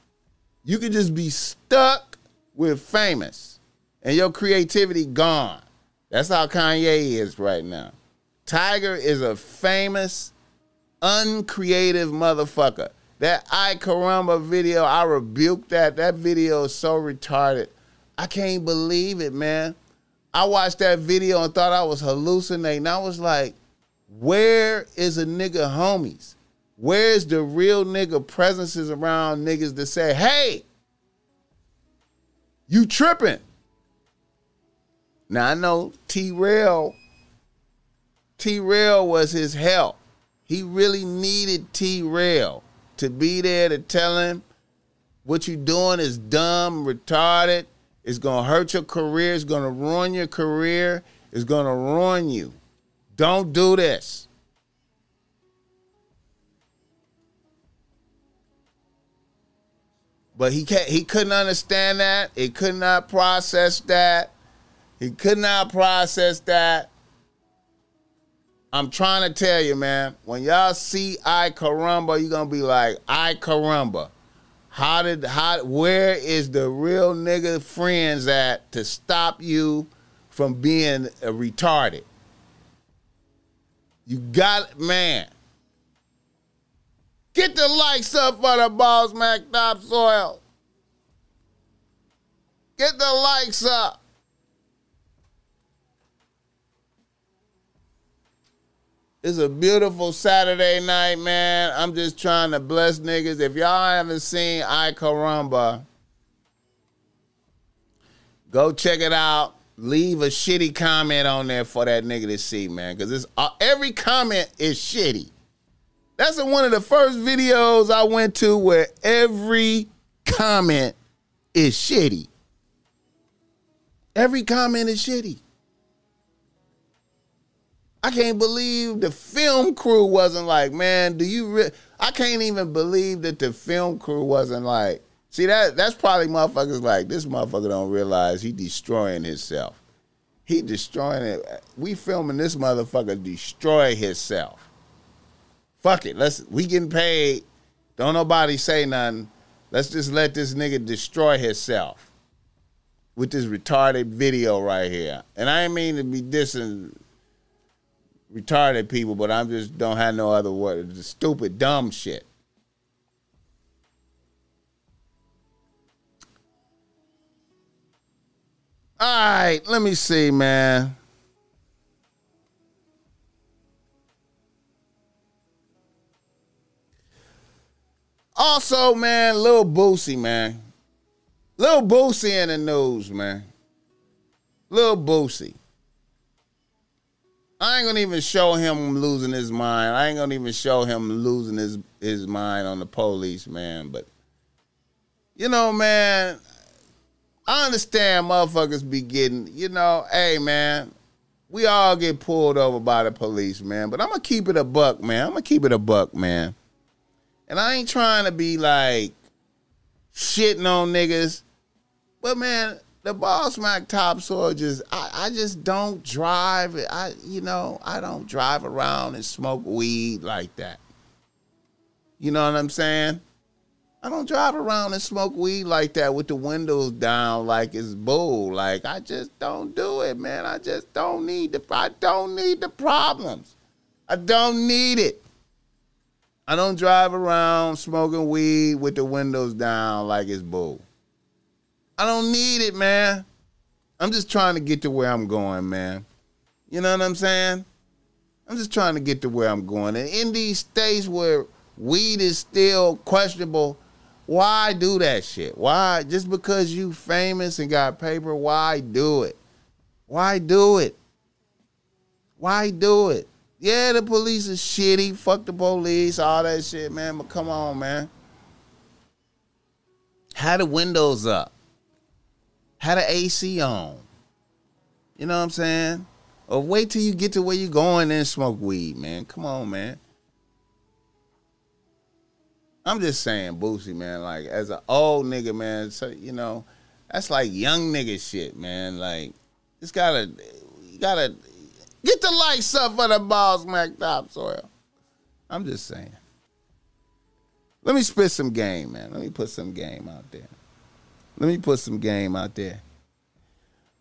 You could just be stuck with famous. And your creativity gone. That's how Kanye is right now. Tyga is a famous uncreative motherfucker. That Ay Caramba video, I rebuke that. That video is so retarded. I can't believe it, man. I watched that video and thought I was hallucinating. I was like, where is a nigga homies? Where's the real nigga presences around niggas to say, hey, you tripping? Now I know T Rail, T Rail was his help. He really needed T Rail to be there to tell him what you're doing is dumb, retarded. It's gonna hurt your career. It's gonna ruin your career. It's gonna ruin you. Don't do this. But he can't, he couldn't understand that. He could not process that. He could not process that. I'm trying to tell you, man, when y'all see Ay Caramba, you're gonna be like, Ay Caramba. How did how where is the real nigga friends at to stop you from being retarded? You got man. Get the likes up for the Boss Mac Topsoil. Get the likes up. It's a beautiful Saturday night, man. I'm just trying to bless niggas. If y'all haven't seen Ay Caramba, go check it out. Leave a shitty comment on there for that nigga to see, man. Because it's uh, every comment is shitty. That's one of the first videos I went to where every comment is shitty. Every comment is shitty. I can't believe the film crew wasn't like, man, do you re-? I can't even believe that the film crew wasn't like, see that that's probably motherfuckers like this motherfucker don't realize he destroying himself. He destroying it. We filming this motherfucker destroy himself. Fuck it. Let's we getting paid. Don't nobody say nothing. Let's just let this nigga destroy himself with this retarded video right here. And I ain't mean to be dissing retarded people, but I'm just don't have no other word. It's stupid, dumb shit. All right, let me see, man. Also, man, Lil Boosie, man. Lil Boosie in the news, man. Lil Boosie. I ain't gonna even show him losing his mind. I ain't gonna even show him losing his his mind on the police, man. But you know, man, I understand motherfuckers be getting, you know, hey man, we all get pulled over by the police, man. But I'm gonna keep it a buck, man. I'm gonna keep it a buck, man. And I ain't trying to be like shitting on niggas. But man, the Boss Mac topsoil just I, I just don't drive I you know, I don't drive around and smoke weed like that. You know what I'm saying? I don't drive around and smoke weed like that with the windows down like it's bull. Like I just don't do it, man. I just don't need the I don't need the problems. I don't need it. I don't drive around smoking weed with the windows down like it's bull. I don't need it, man. I'm just trying to get to where I'm going, man. You know what I'm saying? I'm just trying to get to where I'm going. And in these states where weed is still questionable, why do that shit? Why? Just because you famous and got paper, why do it? Why do it? Why do it? Yeah, the police is shitty. Fuck the police, all that shit, man. But come on, man. Have the windows up. Have an AC on. You know what I'm saying? Or wait till you get to where you're going and smoke weed, man. Come on, man. I'm just saying, Boosie, man. Like as an old nigga, man. So you know, that's like young nigga shit, man. Like it's gotta, you gotta get the lights up for the Boss Mac topsoil. I'm just saying. Let me spit some game, man. Let me put some game out there. Let me put some game out there.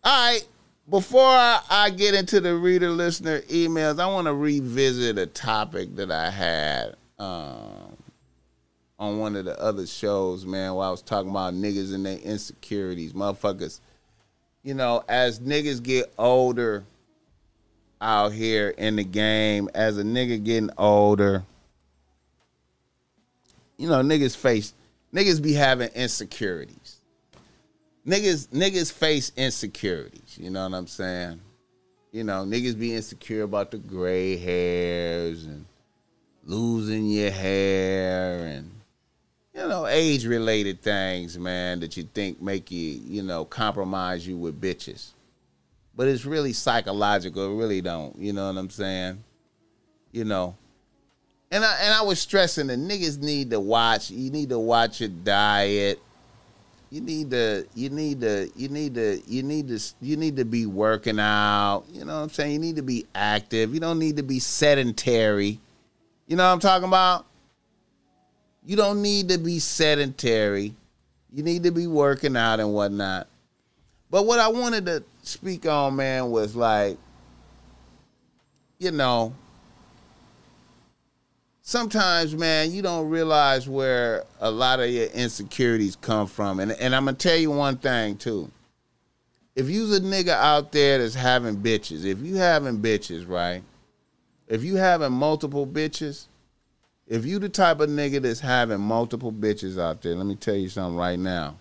All right. Before I, get into the reader listener emails, I want to revisit a topic that I had um, on one of the other shows, man, where I was talking about niggas and their insecurities. Motherfuckers, you know, as niggas get older out here in the game, as a nigga getting older, you know, niggas face, niggas be having insecurities niggas niggas face insecurities. You know what I'm saying? You know, niggas be insecure about the gray hairs and losing your hair and you know age related things, man, that you think make you you know compromise you with bitches. But it's really psychological. It really don't. You know what I'm saying? You know. And I and I was stressing that niggas need to watch. You need to watch your diet you need to you need to you need to you need to you need to be working out. You know what i'm saying? You need to be active. You don't need to be sedentary. You know what i'm talking about? You don't need to be sedentary. You need to be working out and whatnot. But what i wanted to speak on man was like you know sometimes, man, you don't realize where a lot of your insecurities come from. And and I'm gonna tell you one thing too. If you's a nigga out there that's having bitches, if you having bitches, right? If you having multiple bitches, if you the type of nigga that's having multiple bitches out there, let me tell you something right now.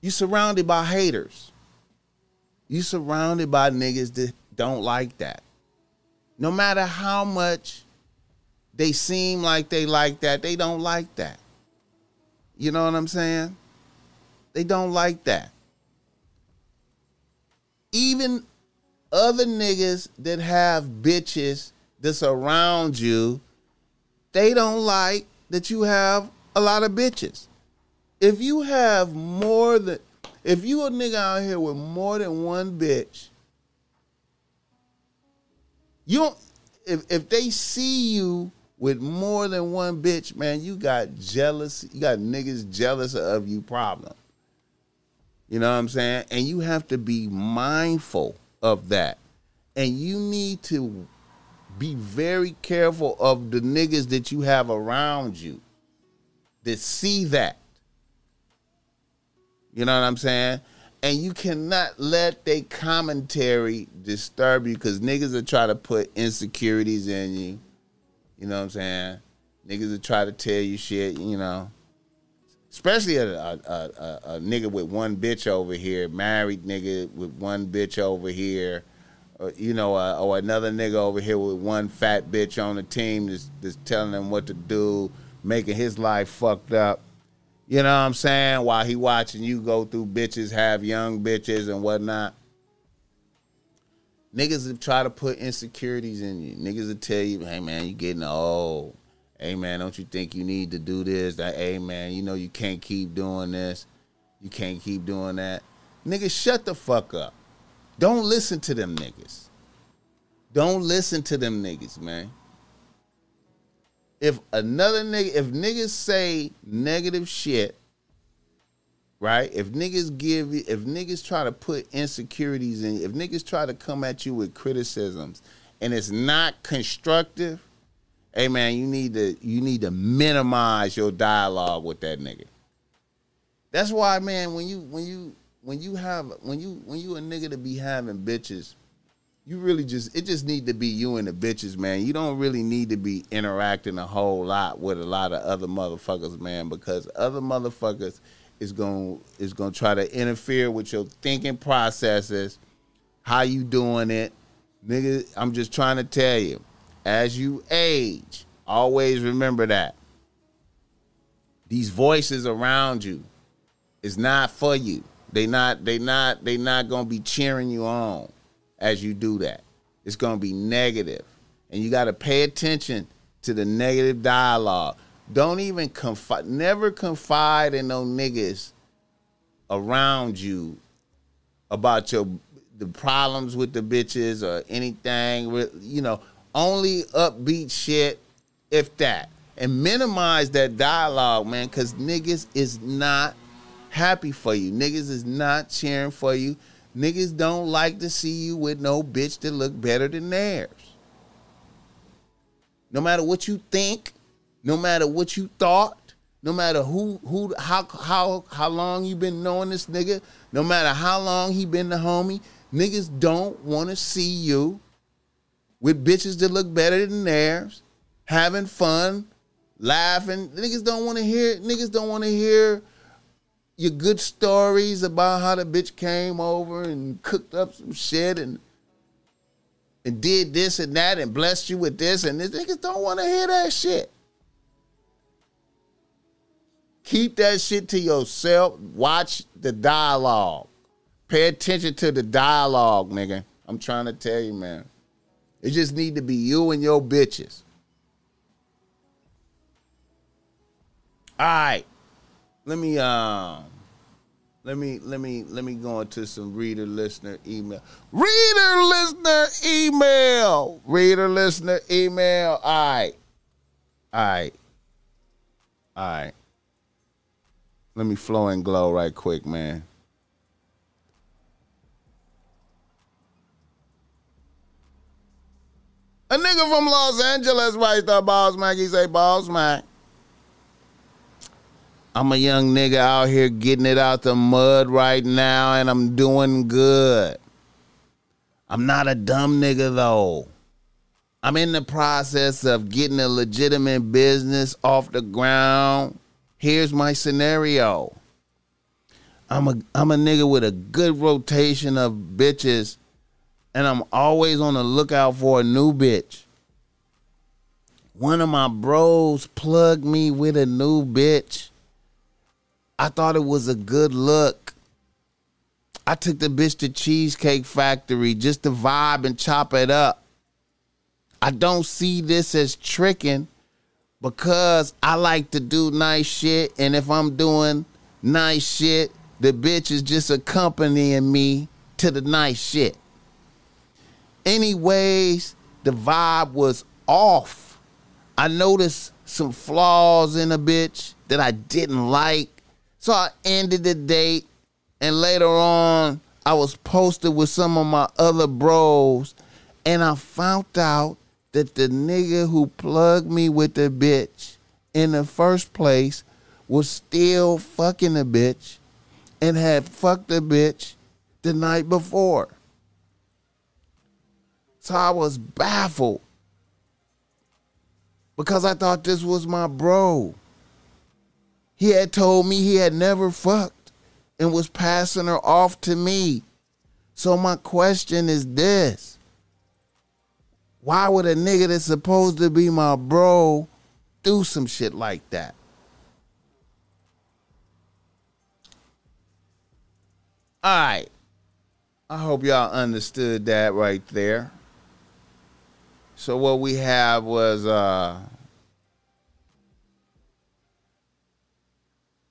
You surrounded by haters. You surrounded by niggas that don't like that no matter how much they seem like they like that. They don't like that. You know what I'm saying? They don't like that. Even other niggas that have bitches that's around you, they don't like that you have a lot of bitches. If you have more than if you a nigga out here with more than one bitch, you don't if if they see you with more than one bitch, man, you got jealous, you got niggas jealous of you problem. You know what I'm saying? And you have to be mindful of that. And you need to be very careful of the niggas that you have around you that see that. You know what I'm saying? And you cannot let their commentary disturb you because niggas will try to put insecurities in you. You know what I'm saying? Niggas will try to tell you shit, you know. Especially a, a, a, a, nigga with one bitch over here, married nigga with one bitch over here, or, you know, uh, or another nigga over here with one fat bitch on the team that's, that's telling him what to do, making his life fucked up. You know what I'm saying? While he watching you go through bitches, have young bitches and whatnot. Niggas will try to put insecurities in you. Niggas will tell you, hey man, you getting old. Hey man, don't you think you need to do this? That hey man, you know you can't keep doing this. You can't keep doing that. Niggas, shut the fuck up. Don't listen to them niggas. Don't listen to them niggas, man. If another nigga, if niggas say negative shit, right? If niggas give you, if niggas try to put insecurities in, if niggas try to come at you with criticisms and it's not constructive, hey man, you need to you need to minimize your dialogue with that nigga. That's why, man, when you when you when you have when you when you a nigga to be having bitches, you really just it just need to be you and the bitches, man. You don't really need to be interacting a whole lot with a lot of other motherfuckers, man, because other motherfuckers is going is going to try to interfere with your thinking processes, how you doing it. Nigga, I'm just trying to tell you, as you age, always remember that. These voices around you is not for you. They not they not they not going to be cheering you on as you do that. It's going to be negative. And you got to pay attention to the negative dialogue. Don't even confide, never confide in no niggas around you about your the problems with the bitches or anything. You know, only upbeat shit, if that, and minimize that dialogue, man, because niggas is not happy for you. Niggas is not cheering for you. Niggas don't like to see you with no bitch that look better than theirs. No matter what you think, no matter what you thought, no matter who who how how how long you been knowing this nigga, no matter how long he been the homie, niggas don't want to see you with bitches that look better than theirs, having fun, laughing. Niggas don't want to hear niggas don't want to hear your good stories about how the bitch came over and cooked up some shit and and did this and that and blessed you with this and this. Niggas don't want to hear that shit. Keep that shit to yourself. Watch the dialogue. Pay attention to the dialogue, nigga. I'm trying to tell you, man. It just need to be you and your bitches. All right. Let me um let me let me let me go into some reader listener email. Reader listener email. Reader listener email. All right. All right. All right. Let me flow and glow right quick, man. A nigga from Los Angeles writes the Boss Mac. He say, Boss Mac. I'm a young nigga out here getting it out the mud right now, and I'm doing good. I'm not a dumb nigga though. I'm in the process of getting a legitimate business off the ground. Here's my scenario. I'm a I'm a nigga with a good rotation of bitches, and I'm always on the lookout for a new bitch. one of my bros plugged me with a new bitch. I thought it was a good look. I took the bitch to Cheesecake Factory just to vibe and chop it up. I don't see this as tricking because I like to do nice shit. And if I'm doing nice shit, the bitch is just accompanying me to the nice shit. Anyways, the vibe was off. I noticed some flaws in a bitch that I didn't like. So I ended the date. And later on, I was posted with some of my other bros. And I found out that the nigga who plugged me with the bitch in the first place was still fucking the bitch and had fucked the bitch the night before. So I was baffled because I thought this was my bro. He had told me he had never fucked and was passing her off to me. So my question is this. Why would a nigga that's supposed to be my bro do some shit like that? All right. I hope y'all understood that right there. So what we have was uh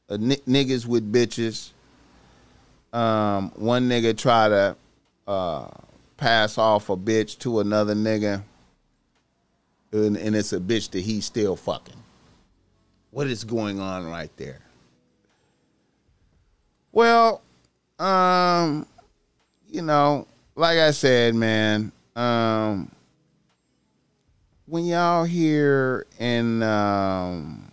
a n- niggas with bitches. Um, one nigga try to uh, pass off a bitch to another nigga, and, and it's a bitch that he's still fucking. What is going on right there? Well, um, you know, like I said, man, um, when y'all here and um,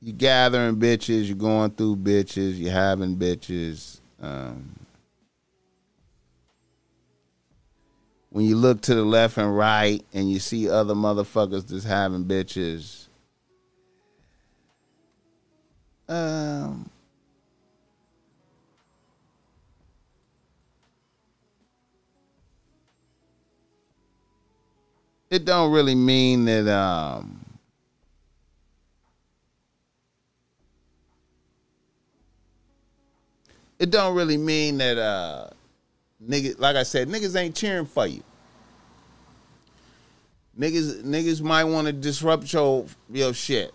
you gathering bitches, you're going through bitches, you're having bitches. Um, when you look to the left and right and you see other motherfuckers just having bitches, um, it don't really mean that um it don't really mean that uh like I said, niggas ain't cheering for you. Niggas niggas might want to disrupt your your shit.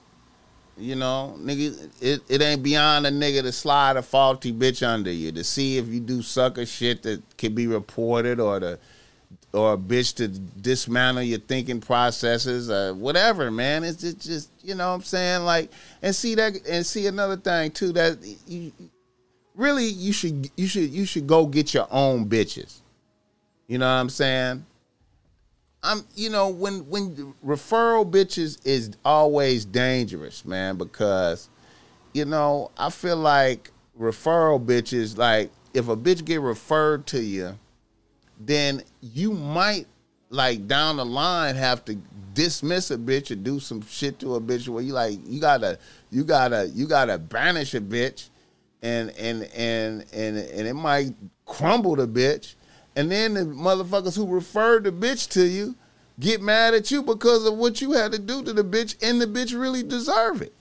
You know, niggas it, it ain't beyond a nigga to slide a faulty bitch under you to see if you do sucker shit that can be reported or to or a bitch to dismantle your thinking processes or whatever, man. It's just, just you know what I'm saying? Like and see that and see another thing too that you really you should you should you should go get your own bitches. You know what I'm saying? I'm you know when when referral bitches is always dangerous, man, because you know, I feel like referral bitches like if a bitch get referred to you, then you might like down the line have to dismiss a bitch or do some shit to a bitch where you like you gotta you gotta you gotta banish a bitch and and and and and it might crumble the bitch. And then the motherfuckers who referred the bitch to you get mad at you because of what you had to do to the bitch and the bitch really deserve it.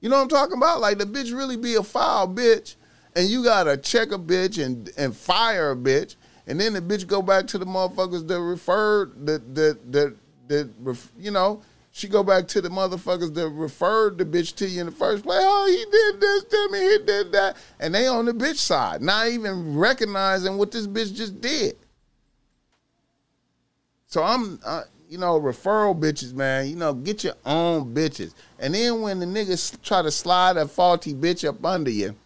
You know what i'm talking about? Like the bitch really be a foul bitch and you gotta check a bitch and and fire a bitch. And then the bitch go back to the motherfuckers that referred that that that ref, you know she go back to the motherfuckers that referred the bitch to you in the first place. Oh, he did this to me, he did that, and they on the bitch side, not even recognizing what this bitch just did. So I'm, uh, you know, referral bitches, man. You know, get your own bitches, and then when the niggas try to slide a faulty bitch up under you.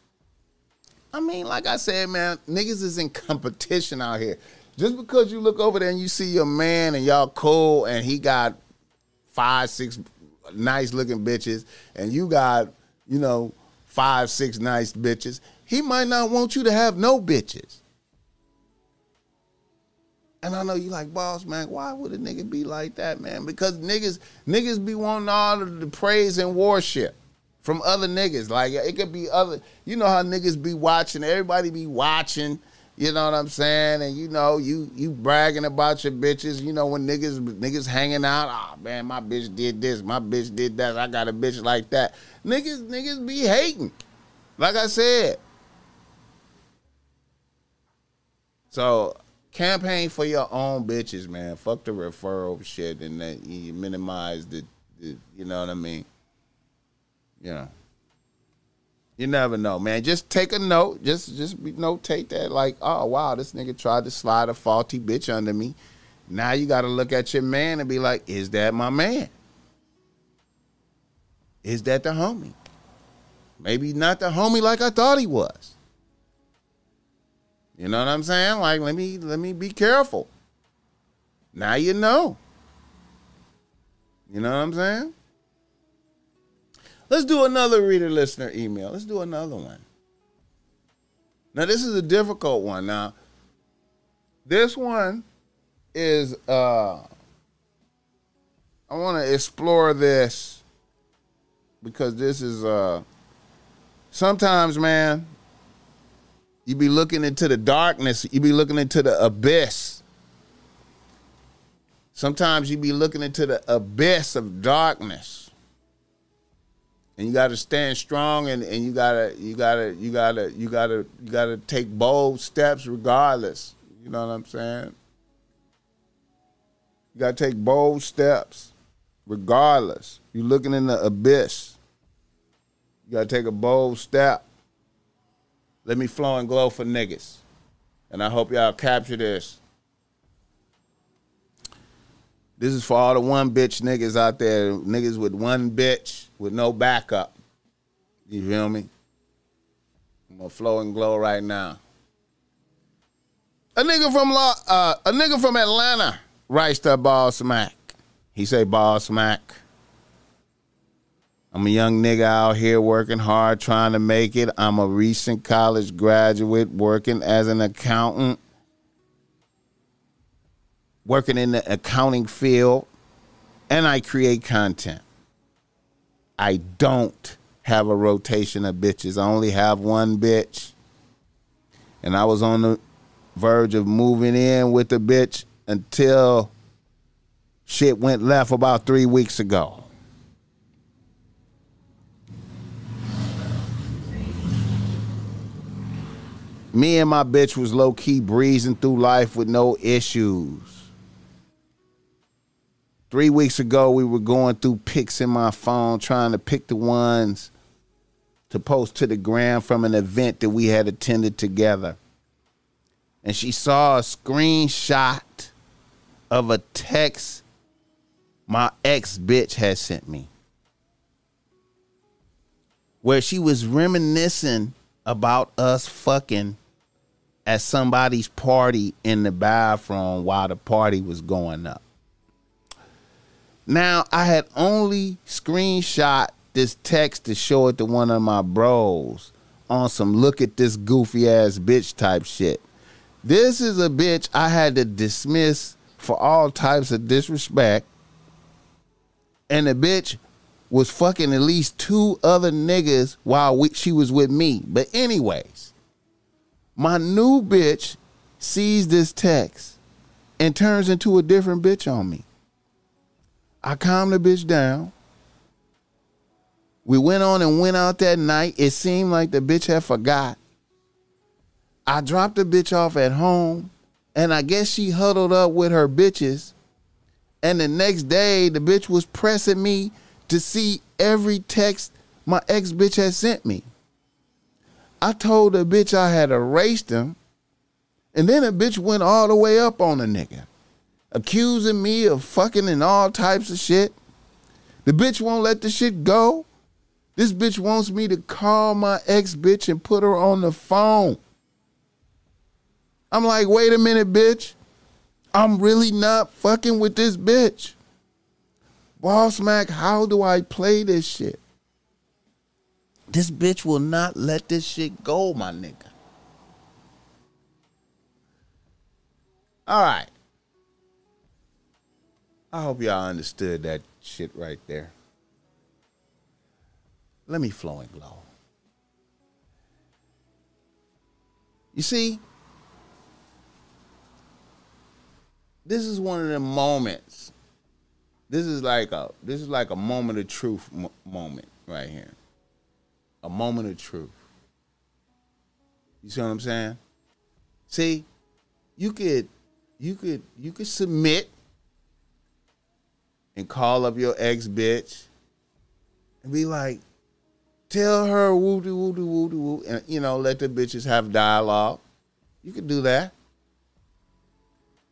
I mean, like I said, man, niggas is in competition out here. Just because you look over there and you see your man and y'all cool and he got five, six nice looking bitches, and you got, you know, five, six nice bitches, he might not want you to have no bitches. And I know you like, boss man, why would a nigga be like that, man? Because niggas, niggas be wanting all of the praise and worship from other niggas. Like it could be other, you know how niggas be watching, everybody be watching, You know what I'm saying? And you know, you you bragging about your bitches. You know when niggas niggas hanging out. Oh man, my bitch did this. My bitch did that. I got a bitch like that. Niggas niggas be hating. Like I said. So campaign for your own bitches, man. Fuck the referral shit, and then you minimize the, the you know what I mean. Know. You never know, man. Just take a note. Just just notate that, like, oh wow, this nigga tried to slide a faulty bitch under me. Now you got to look at your man and be like, is that my man? Is that the homie? Maybe not the homie like I thought he was. You know what I'm saying? Like, let me let me be careful. Now you know. You know what I'm saying? Let's do another reader listener email. Let's do another one. Now this is a difficult one. Now this one is uh I want to explore this because this is uh sometimes man you be looking into the darkness, you be looking into the abyss. Sometimes you be looking into the abyss of darkness and you got to stand strong and, and you gotta you gotta you gotta you gotta you gotta take bold steps regardless. You know what i'm saying? You gotta take bold steps regardless. You're looking in the abyss. You gotta take a bold step. Let me flow and glow for niggas. And i hope y'all capture this this is for all the one bitch niggas out there niggas with one bitch with no backup. You feel me? I'm gonna flow and glow right now. A nigga from La, uh, a nigga from Atlanta writes to Boss Mac. He say Boss Mac. I'm a young nigga out here working hard, trying to make it. I'm a recent college graduate working as an accountant, working in the accounting field, and I create content. I don't have a rotation of bitches. I only have one bitch. And I was on the verge of moving in with the bitch until shit went left about three weeks ago. Me and my bitch was low key breezing through life with no issues. Three weeks ago, we were going through pics in my phone, trying to pick the ones to post to the gram from an event that we had attended together. And she saw a screenshot of a text my ex bitch had sent me where she was reminiscing about us fucking at somebody's party in the bathroom while the party was going up. Now I had only screenshot this text to show it to one of my bros on some look at this goofy ass bitch type shit. This is a bitch I had to dismiss for all types of disrespect. And the bitch was fucking at least two other niggas while we, she was with me. But anyways, my new bitch sees this text and turns into a different bitch on me. I calmed the bitch down. We went on and went out that night. It seemed like the bitch had forgot. I dropped the bitch off at home, and I guess she huddled up with her bitches. And the next day, the bitch was pressing me to see every text my ex bitch had sent me. I told the bitch I had erased them, and then the bitch went all the way up on the nigga accusing me of fucking and all types of shit. The bitch won't let the shit go. This bitch wants me to call my ex bitch and put her on the phone. I'm like, wait a minute, bitch. I'm really not fucking with this bitch. Boss Mac, how do I play this shit? This bitch will not let this shit go, my nigga. All right. I hope y'all understood that shit right there. Let me flow and glow. You see, this is one of the moments. This is like a this is like a moment of truth mo- moment right here. A moment of truth. You see what I'm saying? See, you could you could you could submit and call up your ex bitch and be like, tell her woo doo woo doo woo doo woo, and you know, let the bitches have dialogue. You could do that.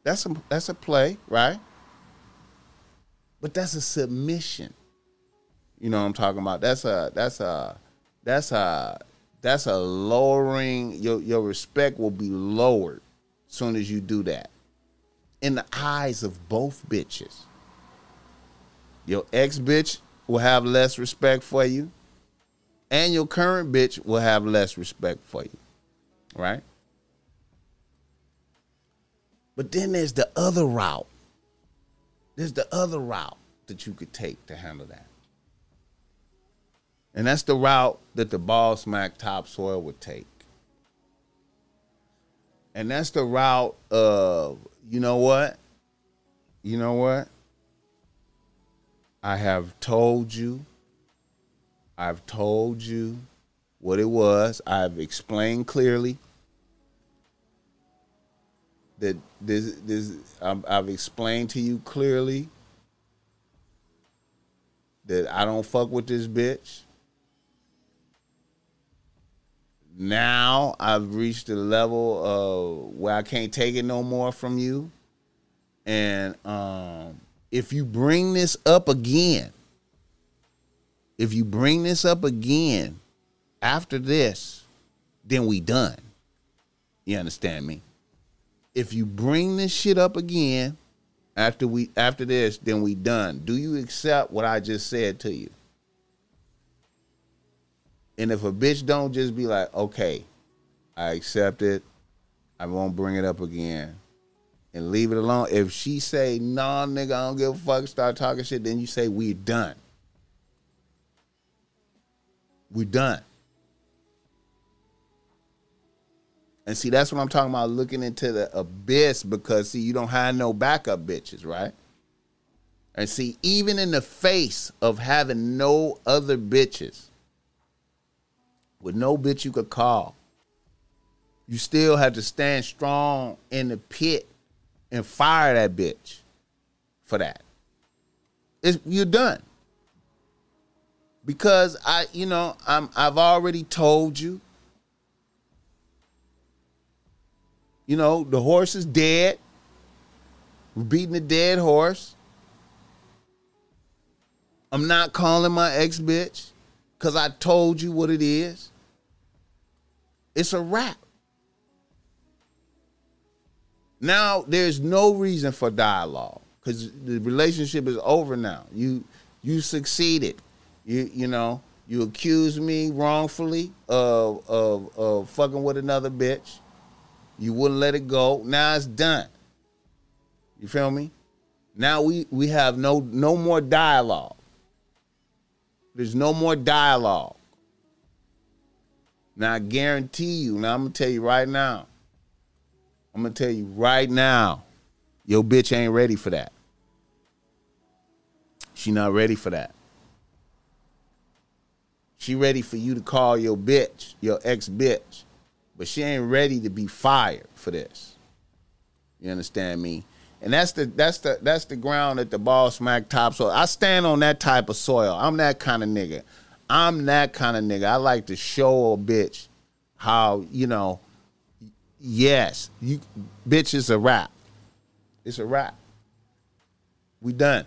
That's a that's a play, right? But that's a submission. You know what I'm talking about? That's a that's a that's a that's a lowering your your respect will be lowered as soon as you do that. In the eyes of both bitches. Your ex bitch will have less respect for you, and your current bitch will have less respect for you. Right? But then there's the other route. There's the other route that you could take to handle that. And that's the route that the Boss Mac topsoil would take. And that's the route of, you know what? You know what? I have told you. I've told you what it was. I've explained clearly that this this I've, I've explained to you clearly that I don't fuck with this bitch. Now I've reached a level of where I can't take it no more from you. And um, if you bring this up again, if you bring this up again after this, then we done. You understand me? If you bring this shit up again after we after this, then we done. Do you accept what I just said to you? And if a bitch don't just be like, okay, I accept it, I won't bring it up again, and leave it alone. If she say, nah, nigga, I don't give a fuck, start talking shit, then you say, we done. We done. And see, that's what I'm talking about, looking into the abyss because see, you don't have no backup bitches, right? And see, even in the face of having no other bitches, with no bitch you could call, you still have to stand strong in the pit and fire that bitch for that. It's, you're done. Because I, you know, I'm I've already told you. You know, the horse is dead. We're beating a dead horse. I'm not calling my ex bitch because I told you what it is. It's a wrap. Now there's no reason for dialogue because the relationship is over now. You you succeeded. You you know you accused me wrongfully of of of fucking with another bitch. You wouldn't let it go. Now it's done. You feel me? Now we we have no no more dialogue. There's no more dialogue. Now I guarantee you, now I'm gonna tell you right now. I'm gonna tell you right now, your bitch ain't ready for that. She not ready for that. She ready for you to call your bitch, your ex bitch, but she ain't ready to be fired for this. You understand me? And that's the that's the that's the ground that the Boss Mac top soil. I stand on that type of soil. I'm that kind of nigga. I'm that kind of nigga. I like to show a bitch how, you know, yes, you bitch a rap. It's a rap. We done.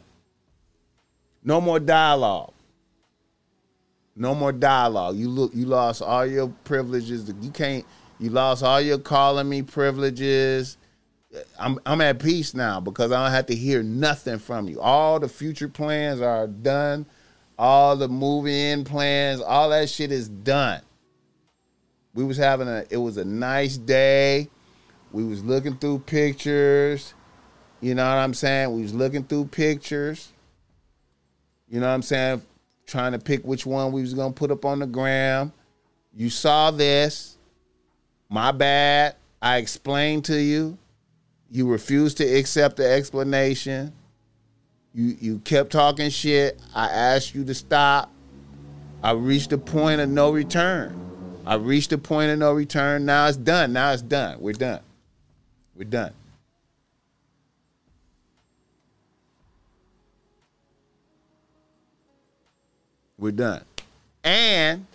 No more dialogue. No more dialogue. You look you lost all your privileges. You can't you lost all your calling me privileges. I'm I'm at peace now because I don't have to hear nothing from you. All the future plans are done. All the moving in plans, all that shit is done. We was having a it was a nice day. We was looking through pictures. You know what I'm saying? We was looking through pictures. You know what I'm saying? Trying to pick which one we was gonna put up on the gram. You saw this. My bad. I explained to you. You refused to accept the explanation. You you kept talking shit. I asked you to stop. I reached a point of no return. I reached a point of no return. Now it's done. Now it's done. We're done. We're done. We're done. And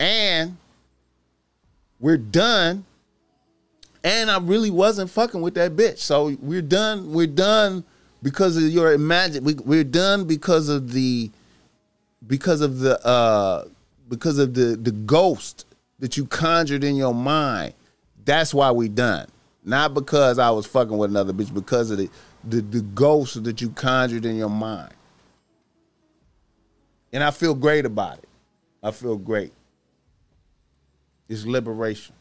and we're done. And I really wasn't fucking with that bitch. So we're done. We're done because of your imagine. We, we're done because of the because of the uh because of the the ghost that you conjured in your mind. That's why we done. Not because I was fucking with another bitch, because of the the, the ghost that you conjured in your mind. And I feel great about it. I feel great. It's liberation.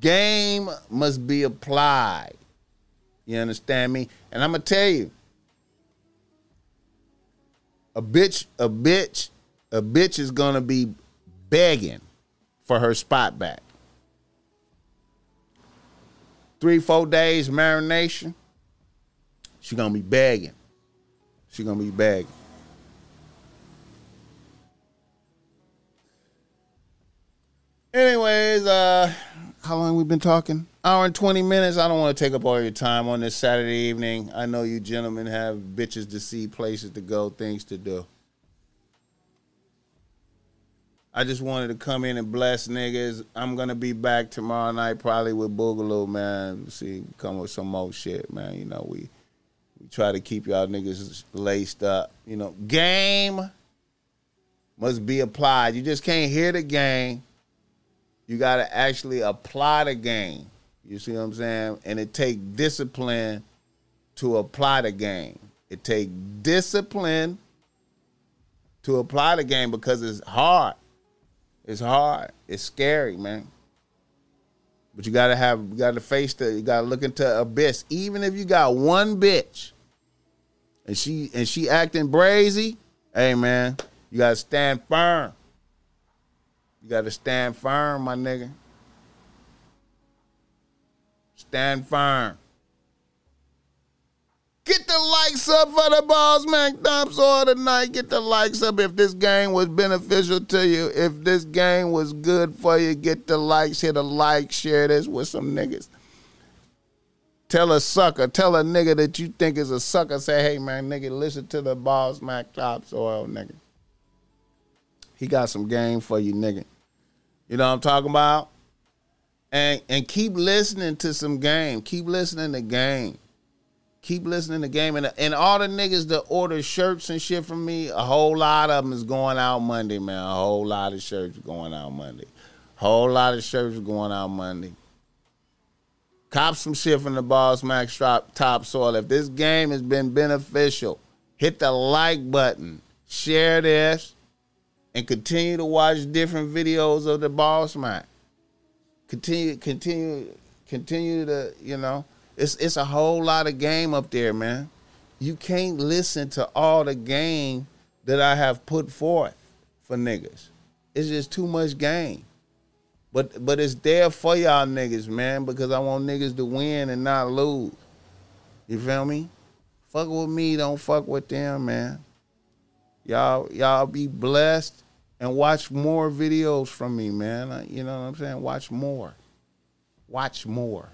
Game must be applied. You understand me? And I'm gonna tell you, a bitch, a bitch, a bitch is gonna be begging for her spot back. Three, four days marination, she gonna be begging. She gonna be begging. Anyways, uh, how long we been talking? Hour and twenty minutes. I don't want to take up all your time on this Saturday evening. I know you gentlemen have bitches to see, places to go, things to do. I just wanted to come in and bless niggas. I'm gonna be back tomorrow night, probably with Boogaloo, man. See, come with some more shit, man. You know, we we try to keep y'all niggas laced up. You know, game must be applied. You just can't hear the game. You gotta actually apply the game. You see what I'm saying? And it take discipline to apply the game. It take discipline to apply the game because it's hard. It's hard. It's scary, man. But you gotta have, you gotta face the, you gotta look into abyss. Even if you got one bitch, and she and she acting brazy, hey man, you gotta stand firm. You gotta stand firm, my nigga. Stand firm. Get the likes up for the Mac Dumps all tonight. Get the likes up if this game was beneficial to you. If this game was good for you, get the likes. Hit a like. Share this with some niggas. Tell a sucker, tell a nigga that you think is a sucker. Say, hey man, nigga, listen to the Boss Mac Top Soil, nigga. He got some game for you, nigga. You know what I'm talking about? And and keep listening to some game. Keep listening to game. Keep listening to game. And, and all the niggas that order shirts and shit from me, a whole lot of them is going out Monday, man. A whole lot of shirts going out Monday. Whole lot of shirts going out Monday. Cop some shit from the Boss Max Top, top Soil. If this game has been beneficial, hit the like button, share this, and continue to watch different videos of the Boss Mac. Continue, continue, continue to, you know, it's it's a whole lot of game up there, man. You can't listen to all the game that I have put forth for niggas. It's just too much game. But but it's there for y'all niggas, man, because I want niggas to win and not lose. You feel me? Fuck with me, don't fuck with them, man. Y'all y'all be blessed and watch more videos from me, man. You know what I'm saying? Watch more. Watch more.